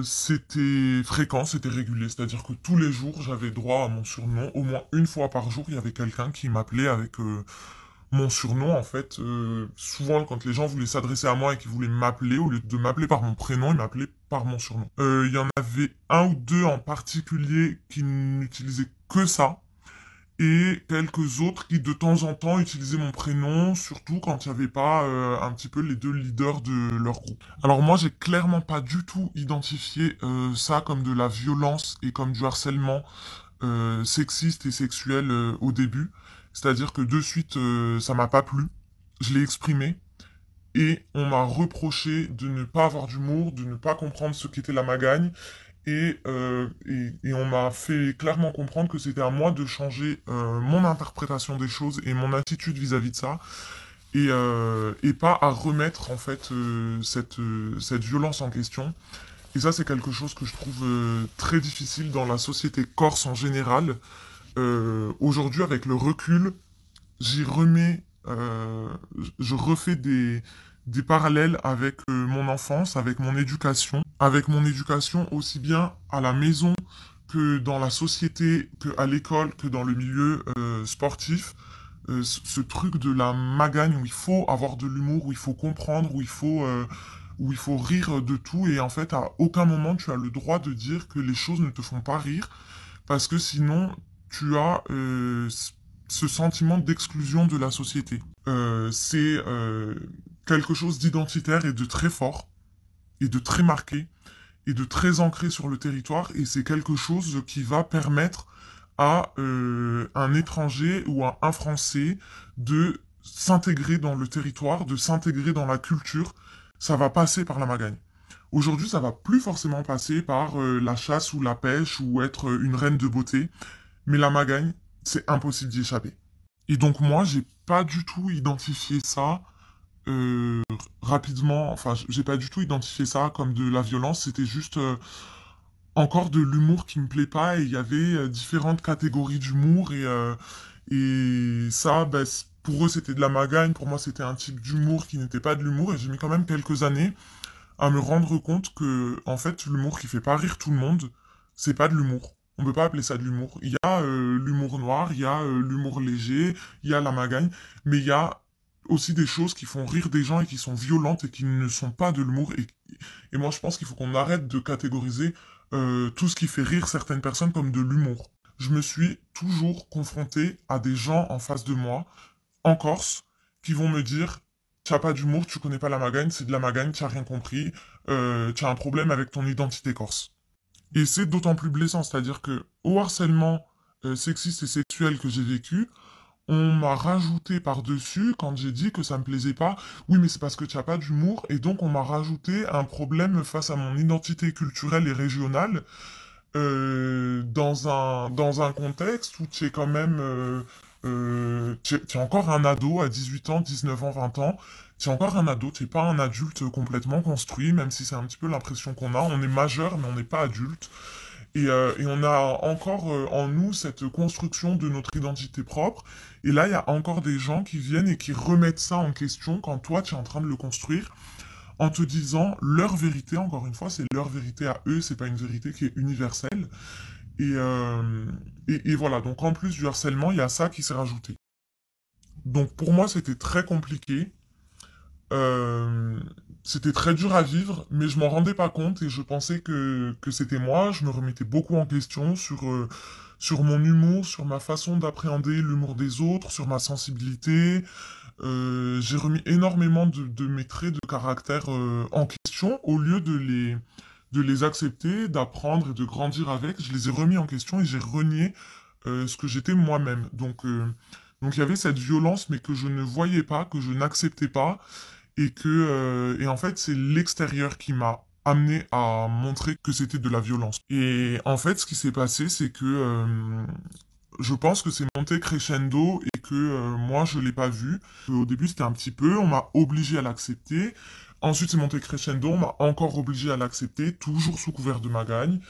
c'était fréquent, c'était régulier, c'est-à-dire que tous les jours j'avais droit à mon surnom, au moins une fois par jour il y avait quelqu'un qui m'appelait avec mon surnom, en fait, euh, souvent quand les gens voulaient s'adresser à moi et qu'ils voulaient m'appeler, au lieu de m'appeler par mon prénom, ils m'appelaient par mon surnom. Euh, il y en avait un ou deux en particulier qui n'utilisaient que ça, et quelques autres qui de temps en temps utilisaient mon prénom, surtout quand il n'y avait pas euh, un petit peu les deux leaders de leur groupe. Alors moi, j'ai clairement pas du tout identifié ça comme de la violence et comme du harcèlement sexiste et sexuel au début. C'est-à-dire que de suite, euh, ça m'a pas plu. Je l'ai exprimé. Et on m'a reproché de ne pas avoir d'humour, de ne pas comprendre ce qu'était la magagne. Et, euh, et, on m'a fait clairement comprendre que c'était à moi de changer euh, mon interprétation des choses et mon attitude vis-à-vis de ça. Et, et, pas à remettre en fait cette, cette violence en question. Et ça, c'est quelque chose que je trouve très difficile dans la société corse en général. Euh, aujourd'hui, avec le recul, j'y remets, euh, je refais des, parallèles avec euh, mon enfance, avec mon éducation, avec mon éducation aussi bien à la maison que dans la société, que à l'école, que dans le milieu sportif. ce truc de la magagne où il faut avoir de l'humour, où il faut comprendre, où il faut où il faut rire de tout et en fait à aucun moment tu as le droit de dire que les choses ne te font pas rire parce que sinon tu as euh, ce sentiment d'exclusion de la société. Euh, c'est euh, quelque chose d'identitaire et de très fort, et de très marqué, et de très ancré sur le territoire, et c'est quelque chose qui va permettre à un étranger ou à un Français de s'intégrer dans le territoire, de s'intégrer dans la culture. Ça va passer par la magagne. Aujourd'hui, ça va plus forcément passer par la chasse ou la pêche ou être une reine de beauté, mais la magagne, c'est impossible d'y échapper. Et donc moi, j'ai pas du tout identifié ça euh, rapidement, enfin, j'ai pas du tout identifié ça comme de la violence, c'était juste euh, encore de l'humour qui me plaît pas. Et il y avait euh, différentes catégories d'humour. Et, ça, c- pour eux c'était de la magagne, pour moi c'était un type d'humour qui n'était pas de l'humour. Et j'ai mis quand même quelques années à me rendre compte que, en fait, l'humour qui fait pas rire tout le monde, c'est pas de l'humour. On peut pas appeler ça de l'humour. Il y a euh, l'humour noir, il y a euh, l'humour léger, il y a la magagne, mais il y a aussi des choses qui font rire des gens et qui sont violentes et qui ne sont pas de l'humour. Et, moi, je pense qu'il faut qu'on arrête de catégoriser euh, tout ce qui fait rire certaines personnes comme de l'humour. Je me suis toujours confronté à des gens en face de moi, en Corse, qui vont me dire, tu n'as pas d'humour, tu connais pas la magagne, c'est de la magagne, tu n'as rien compris, euh, tu as un problème avec ton identité corse. Et c'est d'autant plus blessant, c'est-à-dire que au harcèlement euh, sexiste et sexuel que j'ai vécu, on m'a rajouté par-dessus, quand j'ai dit que ça me plaisait pas, oui, mais c'est parce que tu n'as pas d'humour, et donc on m'a rajouté un problème face à mon identité culturelle et régionale, euh, dans un, dans un contexte où tu es quand même, euh, tu es encore un ado à 18 ans, 19 ans, 20 ans, es encore un ado, tu n'es pas un adulte complètement construit, même si c'est un petit peu l'impression qu'on a, on est majeur, mais on n'est pas adulte. Et, euh, et on a encore euh, en nous cette construction de notre identité propre. Et là, il y a encore des gens qui viennent et qui remettent ça en question quand toi, tu es en train de le construire, en te disant leur vérité, encore une fois, c'est leur vérité à eux, c'est pas une vérité qui est universelle. Et, euh, et voilà, donc en plus du harcèlement, il y a ça qui s'est rajouté. Donc pour moi, c'était très compliqué. Euh, c'était très dur à vivre, mais je m'en rendais pas compte et je pensais que, que c'était moi. Je me remettais beaucoup en question sur, euh, sur mon humour, sur ma façon d'appréhender l'humour des autres, sur ma sensibilité. Euh, j'ai remis énormément de, de mes traits de caractère en question au lieu de les, de les accepter, d'apprendre et de grandir avec. Je les ai remis en question et j'ai renié ce que j'étais moi-même. Donc, donc il y avait cette violence, mais que je ne voyais pas, que je n'acceptais pas et que euh, et en fait c'est l'extérieur qui m'a amené à montrer que c'était de la violence. Et en fait ce qui s'est passé c'est que euh, je pense que c'est monté crescendo et que euh, moi je l'ai pas vu. Au début c'était un petit peu, on m'a obligé à l'accepter. Ensuite c'est monté crescendo, on m'a encore obligé à l'accepter, toujours sous couvert de magagne.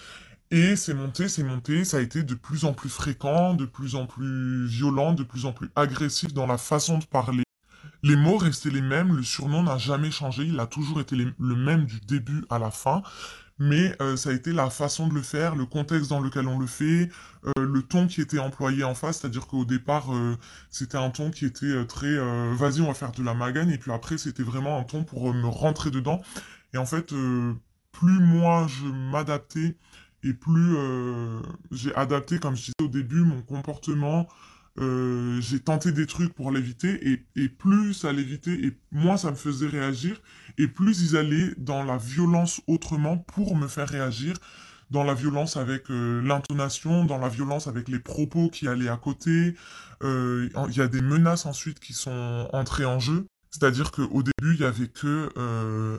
Et c'est monté, c'est monté, ça a été de plus en plus fréquent, de plus en plus violent, de plus en plus agressif dans la façon de parler. Les mots restaient les mêmes, le surnom n'a jamais changé, il a toujours été le même du début à la fin, mais euh, ça a été la façon de le faire, le contexte dans lequel on le fait, euh, le ton qui était employé en face, c'est-à-dire qu'au départ, euh, c'était un ton qui était très vas-y, on va faire de la magagne, et puis après, c'était vraiment un ton pour me rentrer dedans. Et en fait, plus moi je m'adaptais, et plus j'ai adapté, comme je disais au début, mon comportement euh, j'ai tenté des trucs pour l'éviter et, plus ça l'évitait et moins ça me faisait réagir et plus ils allaient dans la violence autrement pour me faire réagir, dans la violence avec euh, l'intonation, dans la violence avec les propos qui allaient à côté. Euh, Il y a des menaces ensuite qui sont entrées en jeu. C'est-à-dire qu'au début, il y avait que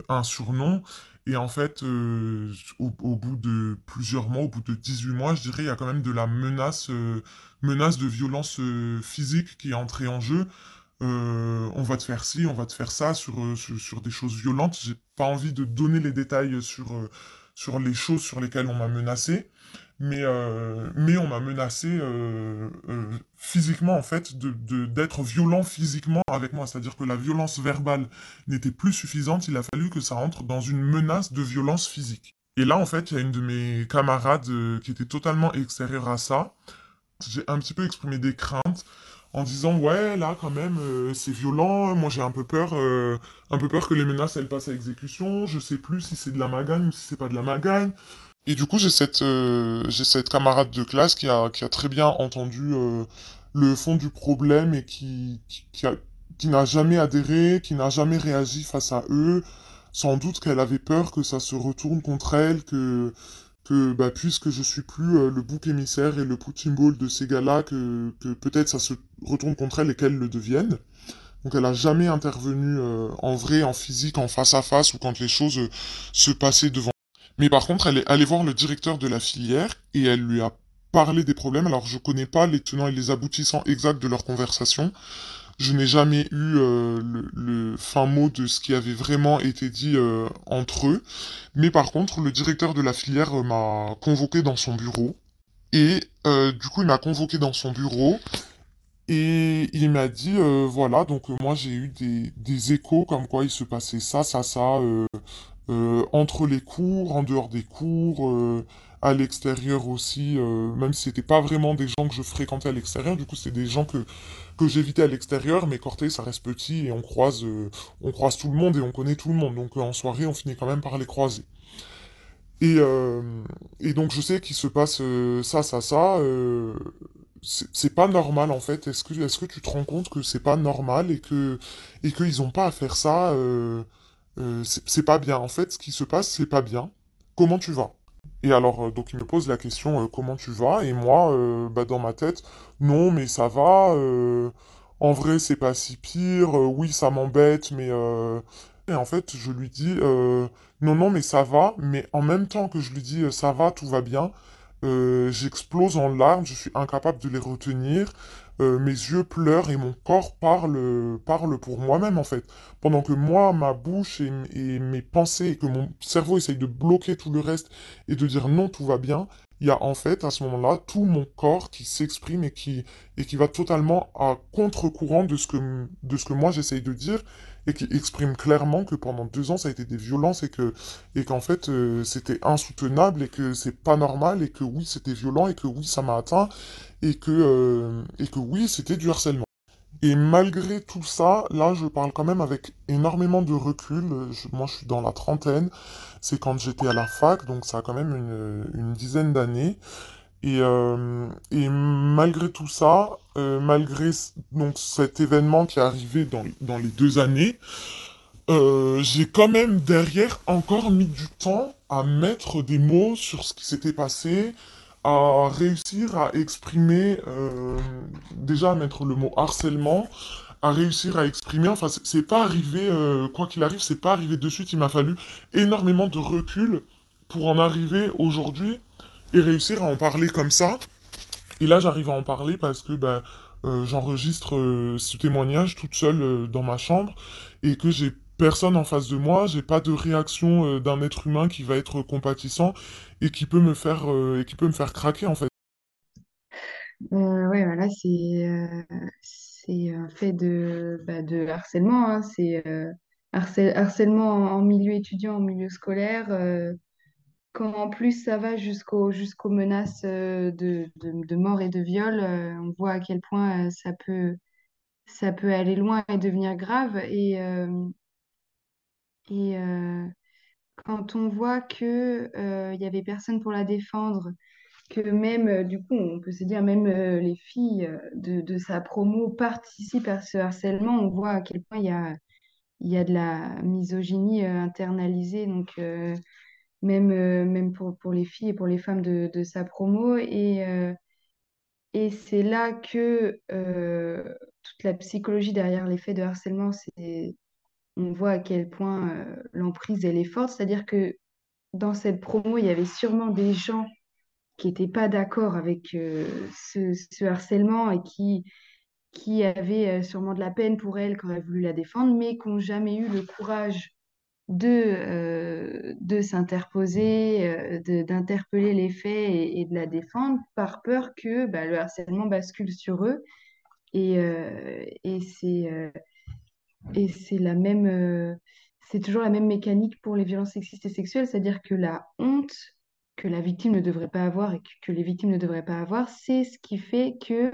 un surnom. Et en fait, euh, au, au bout de plusieurs mois, au bout de 18 mois, je dirais, il y a quand même de la menace, euh, menace de violence euh, physique qui est entrée en jeu. Euh, on va te faire ci, on va te faire ça sur, euh, sur, sur des choses violentes. J'ai pas envie de donner les détails sur, sur les choses sur lesquelles on m'a menacé, mais, euh, mais on m'a menacé euh, euh, physiquement, en fait, d'être violent physiquement avec moi. C'est-à-dire que la violence verbale n'était plus suffisante, il a fallu que ça entre dans une menace de violence physique. Et là, en fait, il y a une de mes camarades qui était totalement extérieure à ça. J'ai un petit peu exprimé des craintes en disant ouais là quand même c'est violent moi j'ai un peu peur un peu peur que les menaces elles passent à exécution je sais plus si c'est de la magagne ou si c'est pas de la magagne et du coup j'ai cette euh, j'ai cette camarade de classe qui a très bien entendu euh, le fond du problème et qui n'a jamais adhéré qui n'a jamais réagi face à eux sans doute qu'elle avait peur que ça se retourne contre elle que bah, puisque je suis plus euh, le bouc émissaire et le punching ball de ces gars-là, que, peut-être ça se retourne contre elle et qu'elle le devienne. Donc elle a jamais intervenu en vrai, en physique, en face à face ou quand les choses se passaient devant. Mais par contre, elle est allée voir le directeur de la filière et elle lui a parlé des problèmes. Alors je connais pas les tenants et les aboutissants exacts de leur conversation. Je n'ai jamais eu euh, le, fin mot de ce qui avait vraiment été dit euh, entre eux. Mais par contre, le directeur de la filière euh, m'a convoqué dans son bureau. Et du coup, il m'a convoqué dans son bureau. Et il m'a dit, voilà, donc moi j'ai eu des, des échos comme quoi il se passait ça, ça, ça, euh, entre les cours, en dehors des cours, euh, à l'extérieur aussi, euh, même si c'était pas vraiment des gens que je fréquentais à l'extérieur, du coup c'est des gens que, que j'évitais à l'extérieur, mais Corté ça reste petit et on croise, on croise tout le monde et on connaît tout le monde, donc en soirée on finit quand même par les croiser. Et, et donc je sais qu'il se passe ça, ça, ça, c'est pas normal en fait. Est-ce que, est-ce que tu te rends compte que c'est pas normal et que et qu'ils ont pas à faire ça euh, c'est pas bien. En fait, ce qui se passe, c'est pas bien. Comment tu vas? Et alors, euh, donc il me pose la question, euh, comment tu vas? Et moi, bah, dans ma tête, non, mais ça va. en vrai, c'est pas si pire. oui, ça m'embête, mais et en fait, je lui dis, non, non, mais ça va. Mais en même temps que je lui dis, ça va, tout va bien, j'explose en larmes. Je suis incapable de les retenir. Euh, mes yeux pleurent et mon corps parle, parle pour moi-même en fait. Pendant que moi, ma bouche et, mes pensées, et que mon cerveau essaye de bloquer tout le reste et de dire non, tout va bien, il y a en fait à ce moment-là tout mon corps qui s'exprime et qui, et qui va totalement à contre-courant de ce que, de ce que moi j'essaye de dire et qui exprime clairement que pendant deux ans ça a été des violences et que et qu'en fait euh, c'était insoutenable et que c'est pas normal et que oui c'était violent et que oui ça m'a atteint et que euh, et que oui c'était du harcèlement. Et malgré tout ça, là je parle quand même avec énormément de recul. moi je suis dans la trentaine, c'est quand j'étais à la fac, donc ça a quand même une, une dizaine d'années. Et, euh, et malgré tout ça, euh, malgré donc cet événement qui est arrivé dans, dans les deux années, j'ai quand même derrière encore mis du temps à mettre des mots sur ce qui s'était passé, à réussir à exprimer, euh, déjà à mettre le mot harcèlement, à réussir à exprimer, enfin c'est pas arrivé, euh, quoi qu'il arrive, c'est pas arrivé de suite, il m'a fallu énormément de recul pour en arriver aujourd'hui et réussir à en parler comme ça. Et là, j'arrive à en parler parce que ben, euh, j'enregistre ce témoignage toute seule dans ma chambre et que j'ai personne en face de moi, j'ai pas de réaction d'un être humain qui va être compatissant et qui peut me faire euh, et qui peut me faire craquer en fait. Euh, ouais, voilà, c'est euh, c'est un fait de, bah, de harcèlement. hein. C'est euh, harcè- harcèlement en, milieu étudiant, en milieu scolaire. quand en plus ça va jusqu'au, jusqu'aux menaces de, de, mort et de viol, on voit à quel point ça peut, ça peut aller loin et devenir grave. Et, et quand on voit que euh, il y avait personne pour la défendre, que même, euh, du coup, on peut se dire, même euh, les filles euh, de, sa promo participent à ce harcèlement, on voit à quel point il y a, y a de la misogynie euh, internalisée, donc euh, même, euh, même pour, pour les filles et pour les femmes de, de sa promo. Et, euh, et c'est là que euh, toute la psychologie derrière les faits de harcèlement, c'est, on voit à quel point l'emprise, elle est forte. C'est-à-dire que dans cette promo, il y avait sûrement des gens qui n'étaient pas d'accord avec ce, harcèlement et qui, qui avaient sûrement de la peine pour elle, qui auraient voulu la défendre, mais qui n'ont jamais eu le courage de, de s'interposer, d'interpeller les faits et, et de la défendre par peur que bah, le harcèlement bascule sur eux. Et, et c'est et c'est la même, euh, c'est toujours la même mécanique pour les violences sexistes et sexuelles, c'est-à-dire que la honte que la victime ne devrait pas avoir et que, les victimes ne devraient pas avoir, c'est ce qui fait que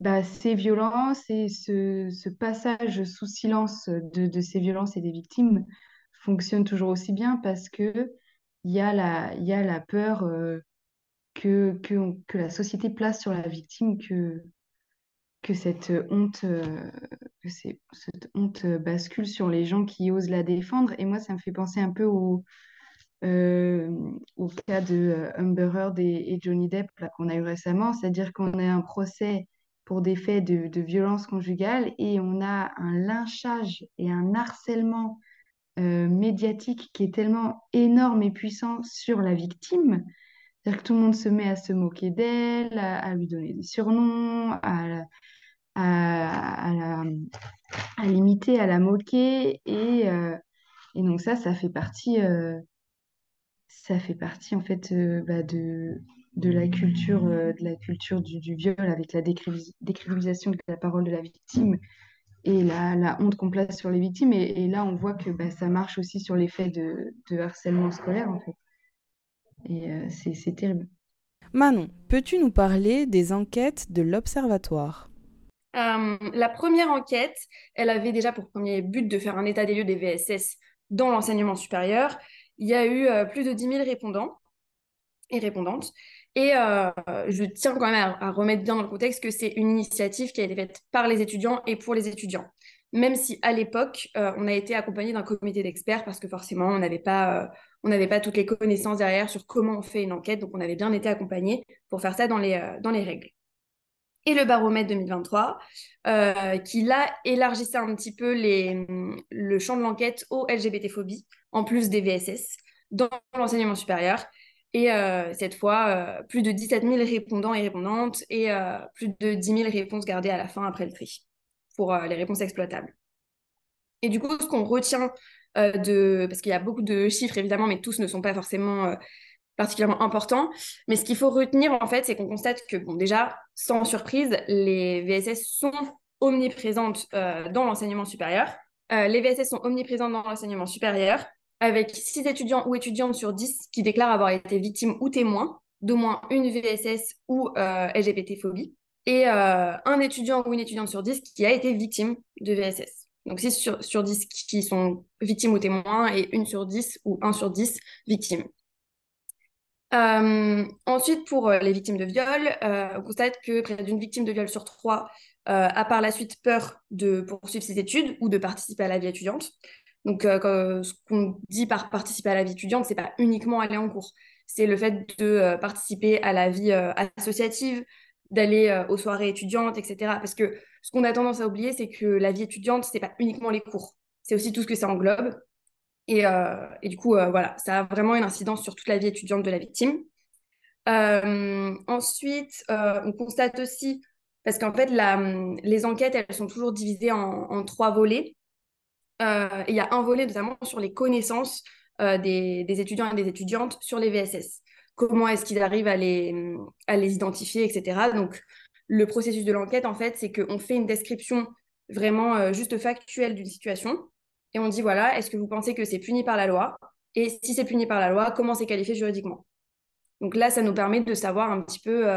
bah, ces violences et ce, passage sous silence de, ces violences et des victimes fonctionnent toujours aussi bien parce que il y a la, peur euh, que, que la société place sur la victime que, que cette honte, euh, que cette honte bascule sur les gens qui osent la défendre. Et moi, ça me fait penser un peu au, euh, au cas de euh, Amber Heard et, Johnny Depp qu'on a eu récemment, c'est-à-dire qu'on a un procès pour des faits de, violence conjugale et on a un lynchage et un harcèlement médiatique qui est tellement énorme et puissant sur la victime. C'est-à-dire que tout le monde se met à se moquer d'elle, à, lui donner des surnoms, à, à, à, l'imiter, à la moquer. Et, euh, et, donc ça, ça fait partie, euh, ça fait partie en fait bah, de, de la culture, de la culture du, du viol avec la décrivilisation de la parole de la victime et la, la, honte qu'on place sur les victimes. Et, là, on voit que bah, ça marche aussi sur l'effet de, de, harcèlement scolaire, en fait. Et euh, c'est terrible. Manon, peux-tu nous parler des enquêtes de l'Observatoire? Euh, La première enquête, elle avait déjà pour premier but de faire un état des lieux des VSS dans l'enseignement supérieur. Il y a eu euh, plus de 10 000 répondants et répondantes. Et euh, je tiens quand même à, remettre bien dans le contexte que c'est une initiative qui a été faite par les étudiants et pour les étudiants. Même si à l'époque, on a été accompagné d'un comité d'experts parce que forcément, on n'avait pas, toutes les connaissances derrière sur comment on fait une enquête. Donc, on avait bien été accompagné pour faire ça dans les règles. Et le baromètre 2023, qui là élargissait un petit peu le champ de l'enquête aux LGBT-phobies, en plus des VSS, dans l'enseignement supérieur. Et euh, cette fois, euh, plus de 17 000 répondants et répondantes et euh, plus de 10 000 réponses gardées à la fin après le tri pour les réponses exploitables. Et du coup, ce qu'on retient de... Parce qu'il y a beaucoup de chiffres, évidemment, mais tous ne sont pas forcément particulièrement importants. Mais ce qu'il faut retenir, en fait, c'est qu'on constate que, bon, déjà, sans surprise, les VSS sont omniprésentes dans l'enseignement supérieur. les VSS sont omniprésentes dans l'enseignement supérieur avec 6 étudiants ou étudiantes sur 10 qui déclarent avoir été victimes ou témoins d'au moins une VSS ou euh, LGBT-phobie, et euh, un étudiant ou une étudiante sur 10 qui a été victime de VSS. Donc 6 sur, sur 10 qui sont victimes ou témoins, et une sur 10 ou 1 sur 10 victimes. Euh, ensuite, pour les victimes de viol, on constate que près d'une victime de viol sur trois a par la suite peur de poursuivre ses études ou de participer à la vie étudiante. Donc, euh, ce qu'on dit par participer à la vie étudiante, c'est pas uniquement aller en cours. C'est le fait de euh, participer à la vie euh, associative, d'aller aux soirées étudiantes, etc. Parce que ce qu'on a tendance à oublier, c'est que la vie étudiante, c'est pas uniquement les cours. C'est aussi tout ce que ça englobe. Et, et du coup, voilà, ça a vraiment une incidence sur toute la vie étudiante de la victime. ensuite, on constate aussi, parce qu'en fait, les enquêtes, elles sont toujours divisées en, trois volets. Euh, il y a un volet notamment sur les connaissances euh, des, étudiants et des étudiantes sur les VSS. Comment est-ce qu'ils arrivent à les, identifier, etc. Donc, le processus de l'enquête, en fait, c'est qu'on fait une description vraiment euh, juste factuelle d'une situation et on dit, voilà, est-ce que vous pensez que c'est puni par la loi? Et si c'est puni par la loi, comment c'est qualifié juridiquement? Donc là, ça nous permet de savoir un petit peu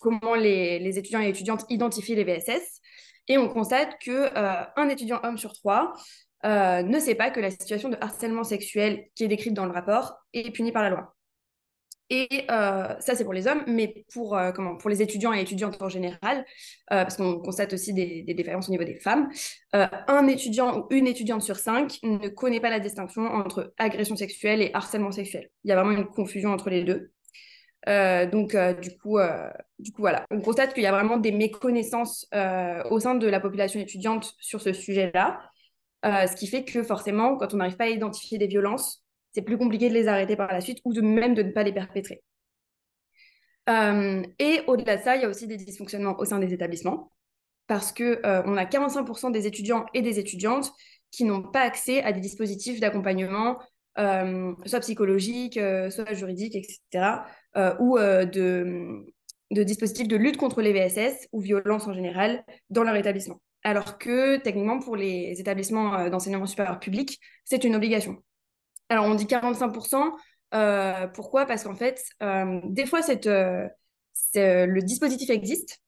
comment les, étudiants et étudiantes identifient les VSS. Et on constate que un étudiant homme sur trois euh, ne sait pas que la situation de harcèlement sexuel qui est décrite dans le rapport est punie par la loi. Et euh, ça, c'est pour les hommes, mais pour, euh, les étudiants et étudiantes en général, parce qu'on constate aussi des, des, différences au niveau des femmes, un étudiant ou une étudiante sur cinq ne connaît pas la distinction entre agression sexuelle et harcèlement sexuel. Il y a vraiment une confusion entre les deux. donc, du, coup, du coup, voilà, on constate qu'il y a vraiment des méconnaissances au sein de la population étudiante sur ce sujet-là. Euh, ce qui fait que forcément, quand on n'arrive pas à identifier des violences, c'est plus compliqué de les arrêter par la suite ou de même de ne pas les perpétrer. Euh, et au-delà de ça, il y a aussi des dysfonctionnements au sein des établissements parce qu'on euh, on a 45% des étudiants et des étudiantes qui n'ont pas accès à des dispositifs d'accompagnement, soit psychologiques, soit juridiques, etc., ou de, de dispositifs de lutte contre les VSS ou violences en général dans leur établissement alors que techniquement pour les établissements euh, d'enseignement supérieur public, c'est une obligation. Alors on dit 45%, euh, pourquoi? Parce qu'en fait, euh, des fois, le dispositif existe,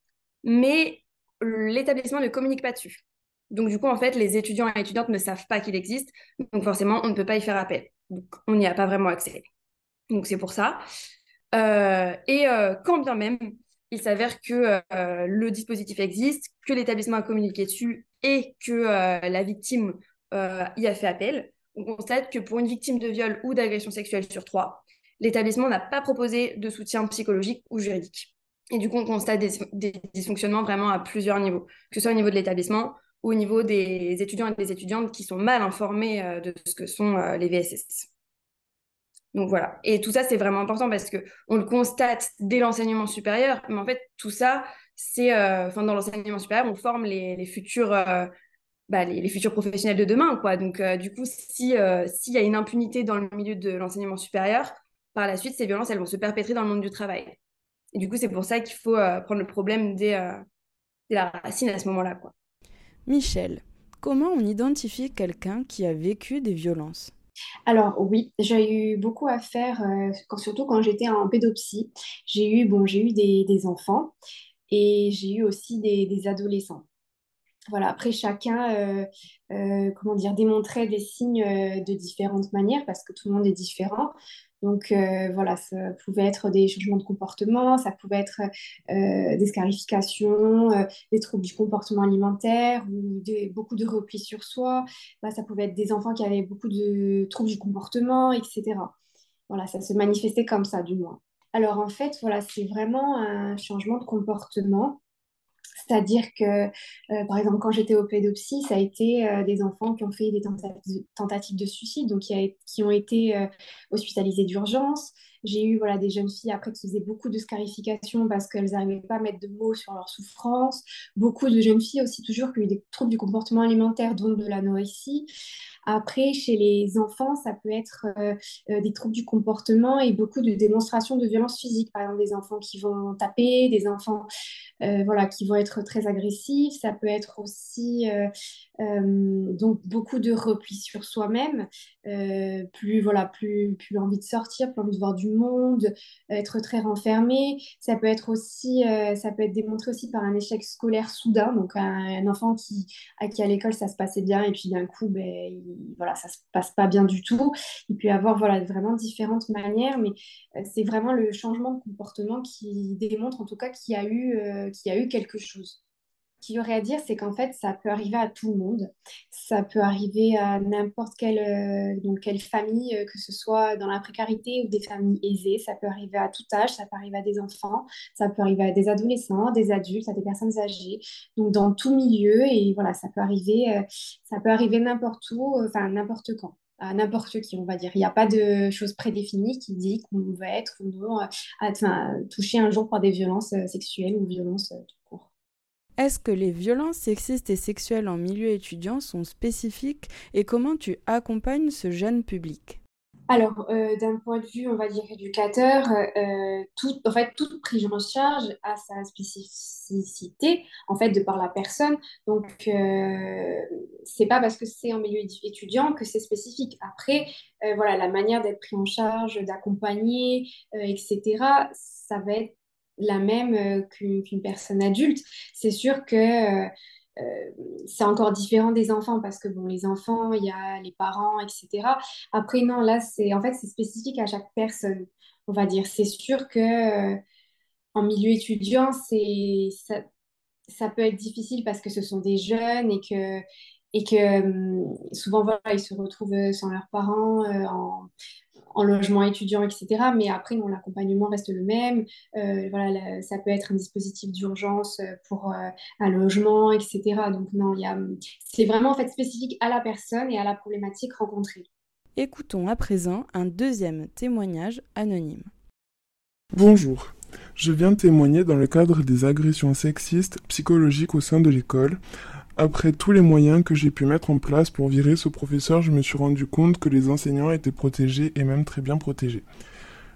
mais l'établissement ne communique pas dessus. Donc du coup, en fait, les étudiants et étudiantes ne savent pas qu'il existe, donc forcément, on ne peut pas y faire appel. Donc on n'y a pas vraiment accès. Donc c'est pour ça. et quand bien même il s'avère que euh, le dispositif existe, que l'établissement a communiqué dessus et que euh, la victime euh, y a fait appel. On constate que pour une victime de viol ou d'agression sexuelle sur trois, l'établissement n'a pas proposé de soutien psychologique ou juridique. Et du coup, on constate des, dysfonctionnements vraiment à plusieurs niveaux, que ce soit au niveau de l'établissement ou au niveau des étudiants et des étudiantes qui sont mal informés euh, de ce que sont euh, les VSS. Donc voilà. Et tout ça, c'est vraiment important parce qu'on le constate dès l'enseignement supérieur, mais en fait, tout ça, c'est, euh, enfin, dans l'enseignement supérieur, on forme les, futurs, bah, les, futurs professionnels de demain, quoi. Donc, du coup, si, s'il y a une impunité dans le milieu de l'enseignement supérieur, par la suite, ces violences, elles vont se perpétrer dans le monde du travail. Et du coup, c'est pour ça qu'il faut euh, prendre le problème dès, euh, la racine à ce moment-là. Quoi. Michel, comment on identifie quelqu'un qui a vécu des violences? Alors oui, j'ai eu beaucoup à faire, euh, surtout quand j'étais en pédopsie. J'ai eu, bon, j'ai eu des, enfants et j'ai eu aussi des, adolescents. Voilà, après chacun, comment dire, démontrait des signes de différentes manières parce que tout le monde est différent. Donc euh, voilà, ça pouvait être des changements de comportement, ça pouvait être euh, des scarifications, euh, des troubles du comportement alimentaire ou beaucoup de repli sur soi. Bah, ça pouvait être des enfants qui avaient beaucoup de troubles du comportement, etc. Voilà, ça se manifestait comme ça du moins. Alors en fait, voilà, c'est vraiment un changement de comportement c'est-à-dire que, euh, par exemple, quand j'étais au pédopsie, ça a été euh, des enfants qui ont fait des tentatives de suicide, donc qui, ont été euh, hospitalisés d'urgence. J'ai eu voilà, des jeunes filles après qui faisaient beaucoup de scarification parce qu'elles n'arrivaient pas à mettre de mots sur leur souffrance. Beaucoup de jeunes filles aussi toujours qui ont eu des troubles du comportement alimentaire, dont de l'anorexie. Après, chez les enfants, ça peut être des troubles du comportement et beaucoup de démonstrations de violence physique. Par exemple, des enfants qui vont taper, des enfants voilà, qui vont être très agressifs. Ça peut être aussi euh, donc beaucoup de repli sur soi-même, euh, plus voilà, plus plus envie de sortir, plus envie de voir du monde, être très renfermé. Ça peut être aussi, euh, ça peut être démontré aussi par un échec scolaire soudain, donc un, enfant qui à qui à l'école ça se passait bien et puis d'un coup ben il, voilà ça se passe pas bien du tout. Il peut y avoir voilà vraiment différentes manières, mais c'est vraiment le changement de comportement qui démontre en tout cas qu'il y eu qu'il y a eu quelque chose qu'il y aurait à dire, c'est qu'en fait, ça peut arriver à tout le monde. Ça peut arriver à n'importe quelle, euh, quelle famille, euh, que ce soit dans la précarité ou des familles aisées. Ça peut arriver à tout âge, ça peut arriver à des enfants, ça peut arriver à des adolescents, des adultes, à des personnes âgées. Donc, dans tout milieu, et voilà, ça peut arriver, euh, ça peut arriver n'importe où, enfin, n'importe quand à n'importe qui, on va dire. Il n'y a pas de choses prédéfinies qui dit qu'on va être ou non touché un jour par des violences sexuelles ou violences. Est-ce que les violences sexistes et sexuelles en milieu étudiant sont spécifiques et comment tu accompagnes ce jeune public? Alors, euh, d'un point de vue, on va dire, éducateur, euh, en fait, toute prise en charge a sa spécificité, en fait, de par la personne. Donc, euh, c'est pas parce que c'est en milieu étudiant que c'est spécifique. Après, euh, voilà, la manière d'être pris en charge, d'accompagner, etc., ça va être la même euh, qu'une personne adulte. C'est sûr que euh, euh, c'est encore différent des enfants parce que bon, les enfants, il y a les parents, etc. Après, non, là, c'est en fait, c'est spécifique à chaque personne, on va dire. C'est sûr que en milieu étudiant, c'est ça, ça, peut être difficile parce que ce sont des jeunes et que et que souvent voilà, ils se retrouvent sans leurs parents en, en logement étudiant, etc. Mais après, non, l'accompagnement reste le même. Euh, voilà, ça peut être un dispositif d'urgence euh, pour euh, un logement, etc. Donc non, c'est vraiment en fait spécifique à la personne et à la problématique rencontrée. Écoutons à présent un deuxième témoignage anonyme. Bonjour, je viens témoigner dans le cadre des agressions sexistes psychologiques au sein de l'école après tous les moyens que j'ai pu mettre en place pour virer ce professeur, je me suis rendu compte que les enseignants étaient protégés et même très bien protégés.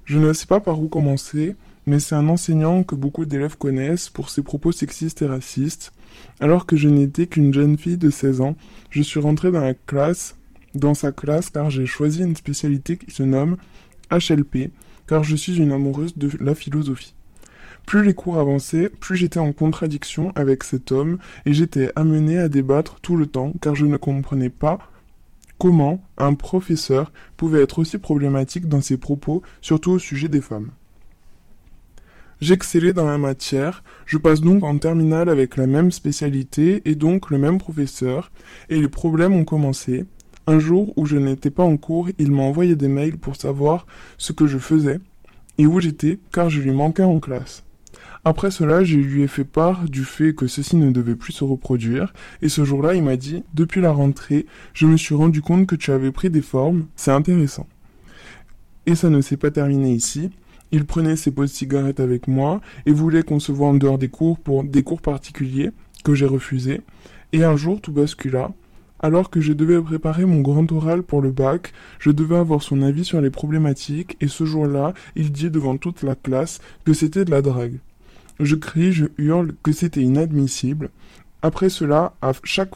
Je ne sais pas par où commencer, mais c'est un enseignant que beaucoup d'élèves connaissent pour ses propos sexistes et racistes. Alors que je n'étais qu'une jeune fille de 16 ans, je suis rentrée dans la classe, dans sa classe car j'ai choisi une spécialité qui se nomme HLP, car je suis une amoureuse de la philosophie. Plus les cours avançaient, plus j'étais en contradiction avec cet homme et j'étais amené à débattre tout le temps car je ne comprenais pas comment un professeur pouvait être aussi problématique dans ses propos, surtout au sujet des femmes. J'excellais dans la matière, je passe donc en terminale avec la même spécialité et donc le même professeur, et les problèmes ont commencé. Un jour où je n'étais pas en cours, il m'a envoyé des mails pour savoir ce que je faisais et où j'étais car je lui manquais en classe. Après cela, je lui ai fait part du fait que ceci ne devait plus se reproduire, et ce jour-là, il m'a dit, depuis la rentrée, je me suis rendu compte que tu avais pris des formes, c'est intéressant. Et ça ne s'est pas terminé ici. Il prenait ses pots de cigarettes avec moi et voulait qu'on se en dehors des cours pour des cours particuliers que j'ai refusés. Et un jour, tout bascula. Alors que je devais préparer mon grand oral pour le bac, je devais avoir son avis sur les problématiques et ce jour-là, il dit devant toute la classe que c'était de la drague. Je crie, je hurle que c'était inadmissible. Après cela, à chaque,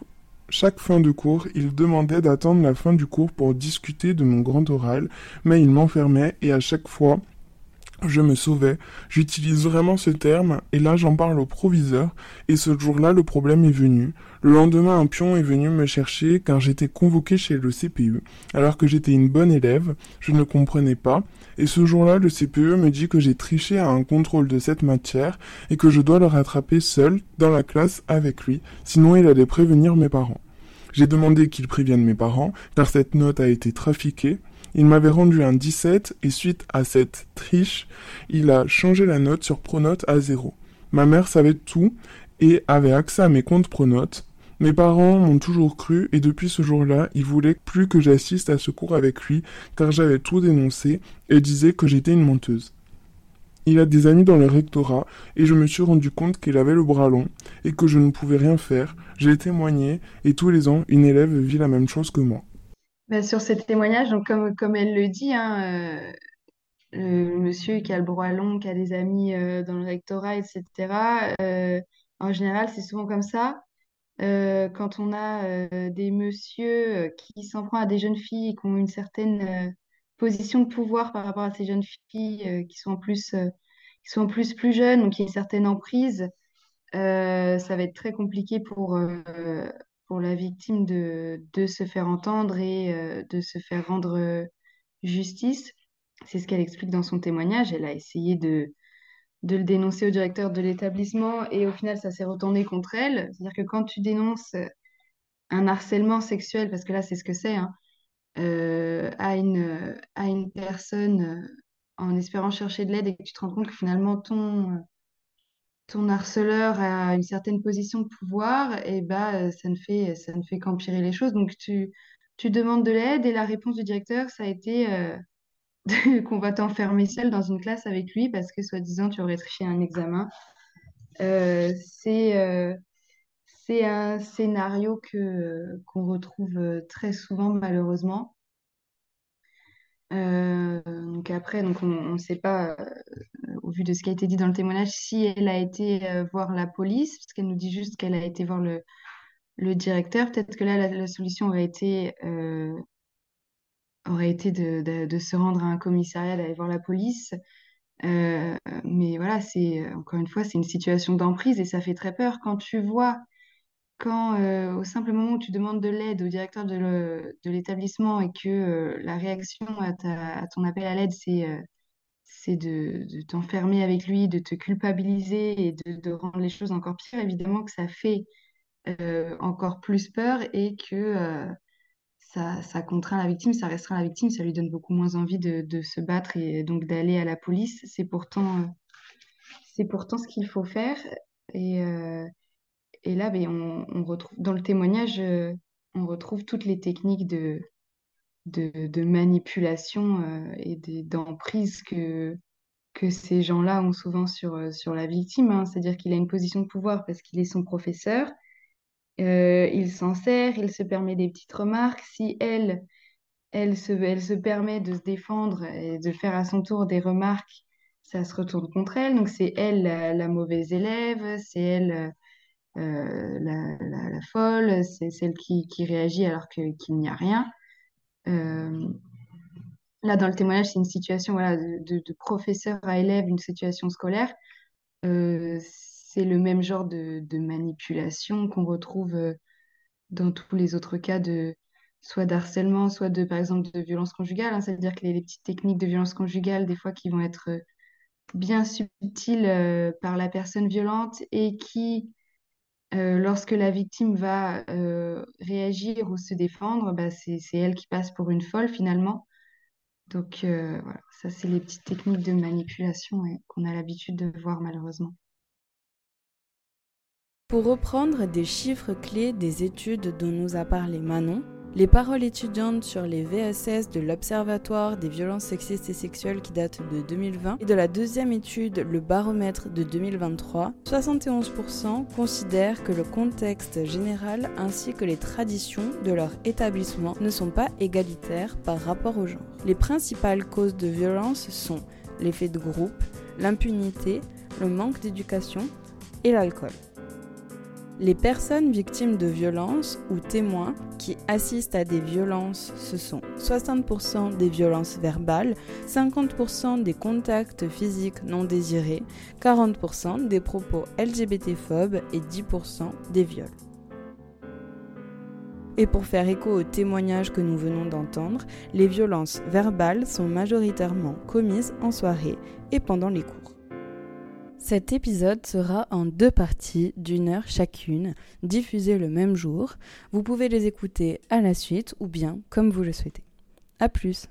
chaque fin de cours, il demandait d'attendre la fin du cours pour discuter de mon grand oral, mais il m'enfermait et à chaque fois, je me sauvais. J'utilise vraiment ce terme, et là j'en parle au proviseur, et ce jour-là le problème est venu. Le lendemain un pion est venu me chercher car j'étais convoqué chez le CPE, alors que j'étais une bonne élève, je ne comprenais pas, et ce jour-là le CPE me dit que j'ai triché à un contrôle de cette matière, et que je dois le rattraper seul, dans la classe, avec lui, sinon il allait prévenir mes parents. J'ai demandé qu'il prévienne mes parents, car cette note a été trafiquée, il m'avait rendu un 17 et suite à cette triche, il a changé la note sur Pronote à 0. Ma mère savait tout et avait accès à mes comptes Pronote. Mes parents m'ont toujours cru et depuis ce jour-là, ils voulaient plus que j'assiste à ce cours avec lui car j'avais tout dénoncé et disaient que j'étais une menteuse. Il a des amis dans le rectorat et je me suis rendu compte qu'il avait le bras long et que je ne pouvais rien faire. J'ai témoigné et tous les ans, une élève vit la même chose que moi. Bah, sur ces témoignages, comme, elle le dit, hein, euh, le monsieur qui a le bras long, qui a des amis euh, dans le rectorat, etc., euh, en général, c'est souvent comme ça. quand on a des messieurs qui s'en prennent à des jeunes filles et qui ont une certaine position de pouvoir par rapport à ces jeunes filles qui sont en plus, qui sont en plus plus jeunes, donc qui ont une certaine emprise, ça va être très compliqué pour, pour la victime de, de se faire entendre et euh, de se faire rendre justice. C'est ce qu'elle explique dans son témoignage. Elle a essayé de, de le dénoncer au directeur de l'établissement et au final, ça s'est retourné contre elle. C'est-à-dire que quand tu dénonces un harcèlement sexuel, parce que là, c'est ce que c'est, hein, euh, à, une, à une personne en espérant chercher de l'aide et que tu te rends compte que finalement ton, ton harceleur a une certaine position de pouvoir, et bah, euh, ça ne fait, ça ne fait qu'empirer les choses. Donc, tu, tu demandes de l'aide et la réponse du directeur, ça a été euh, qu'on va t'enfermer seul dans une classe avec lui parce que, soi-disant, tu aurais triché un examen. Euh, c'est c'est un scénario que, qu'on retrouve très souvent, malheureusement. Donc après, donc on ne sait pas au vu de ce qui a été dit dans le témoignage, si elle a été euh, voir la police, parce qu'elle nous dit juste qu'elle a été voir le, directeur, peut-être que là, la, solution aurait été, euh, aurait été de, de, se rendre à un commissariat, d'aller voir la police. Euh, mais voilà, c'est encore une fois, c'est une situation d'emprise et ça fait très peur quand tu vois, quand au simple moment où tu demandes de l'aide au directeur de l'établissement et que la réaction à, ton appel à l'aide, c'est c'est de, t'enfermer avec lui, de te culpabiliser et de, rendre les choses encore pires, évidemment que ça fait euh, encore plus peur et que euh, ça, contraint la victime, ça restreint la victime, ça lui donne beaucoup moins envie de, se battre et donc d'aller à la police. C'est pourtant, euh, c'est pourtant ce qu'il faut faire. Et, et là, ben, on, retrouve dans le témoignage, on retrouve toutes les techniques de, de, manipulation euh, et d'emprise que, que ces gens-là ont souvent sur, euh, sur la victime. Hein. C'est-à-dire qu'il a une position de pouvoir parce qu'il est son professeur. Euh, il s'en sert, il se permet des petites remarques. Si elle, elle se, elle se permet de se défendre et de faire à son tour des remarques, ça se retourne contre elle. Donc c'est elle la, mauvaise élève, c'est elle la, la, folle, c'est celle qui, réagit alors qu'il n'y a rien. Euh, là, dans le témoignage, c'est une situation de, professeur à élève, une situation scolaire. Euh, c'est le même genre de, manipulation qu'on retrouve euh, dans tous les autres cas de soit d'harcèlement, soit de, par exemple, de violence conjugale. Hein. C'est-à-dire que les, petites techniques de violence conjugale, des fois, qui vont être bien subtiles par la personne violente et qui euh, lorsque la victime va euh, réagir ou se défendre, bah, c'est elle qui passe pour une folle finalement. Donc euh, voilà, ça c'est les petites techniques de manipulation qu'on a l'habitude de voir malheureusement. Pour reprendre des chiffres clés des études dont nous a parlé Manon, les paroles étudiantes sur les VSS de l'Observatoire des violences sexistes et sexuelles qui date de 2020 et de la deuxième étude, le baromètre de 2023, 71% considèrent que le contexte général ainsi que les traditions de leur établissement ne sont pas égalitaires par rapport au genre. Les principales causes de violence sont l'effet de groupe, l'impunité, le manque d'éducation et l'alcool. Les personnes victimes de violences ou témoins qui assistent à des violences, ce sont 60% des violences verbales, 50% des contacts physiques non désirés, 40% des propos LGBT-phobes et 10% des viols. Et pour faire écho au témoignage que nous venons d'entendre, les violences verbales sont majoritairement commises en soirée et pendant les cours. Cet épisode sera en deux parties d'une heure chacune, diffusées le même jour. Vous pouvez les écouter à la suite ou bien comme vous le souhaitez. A plus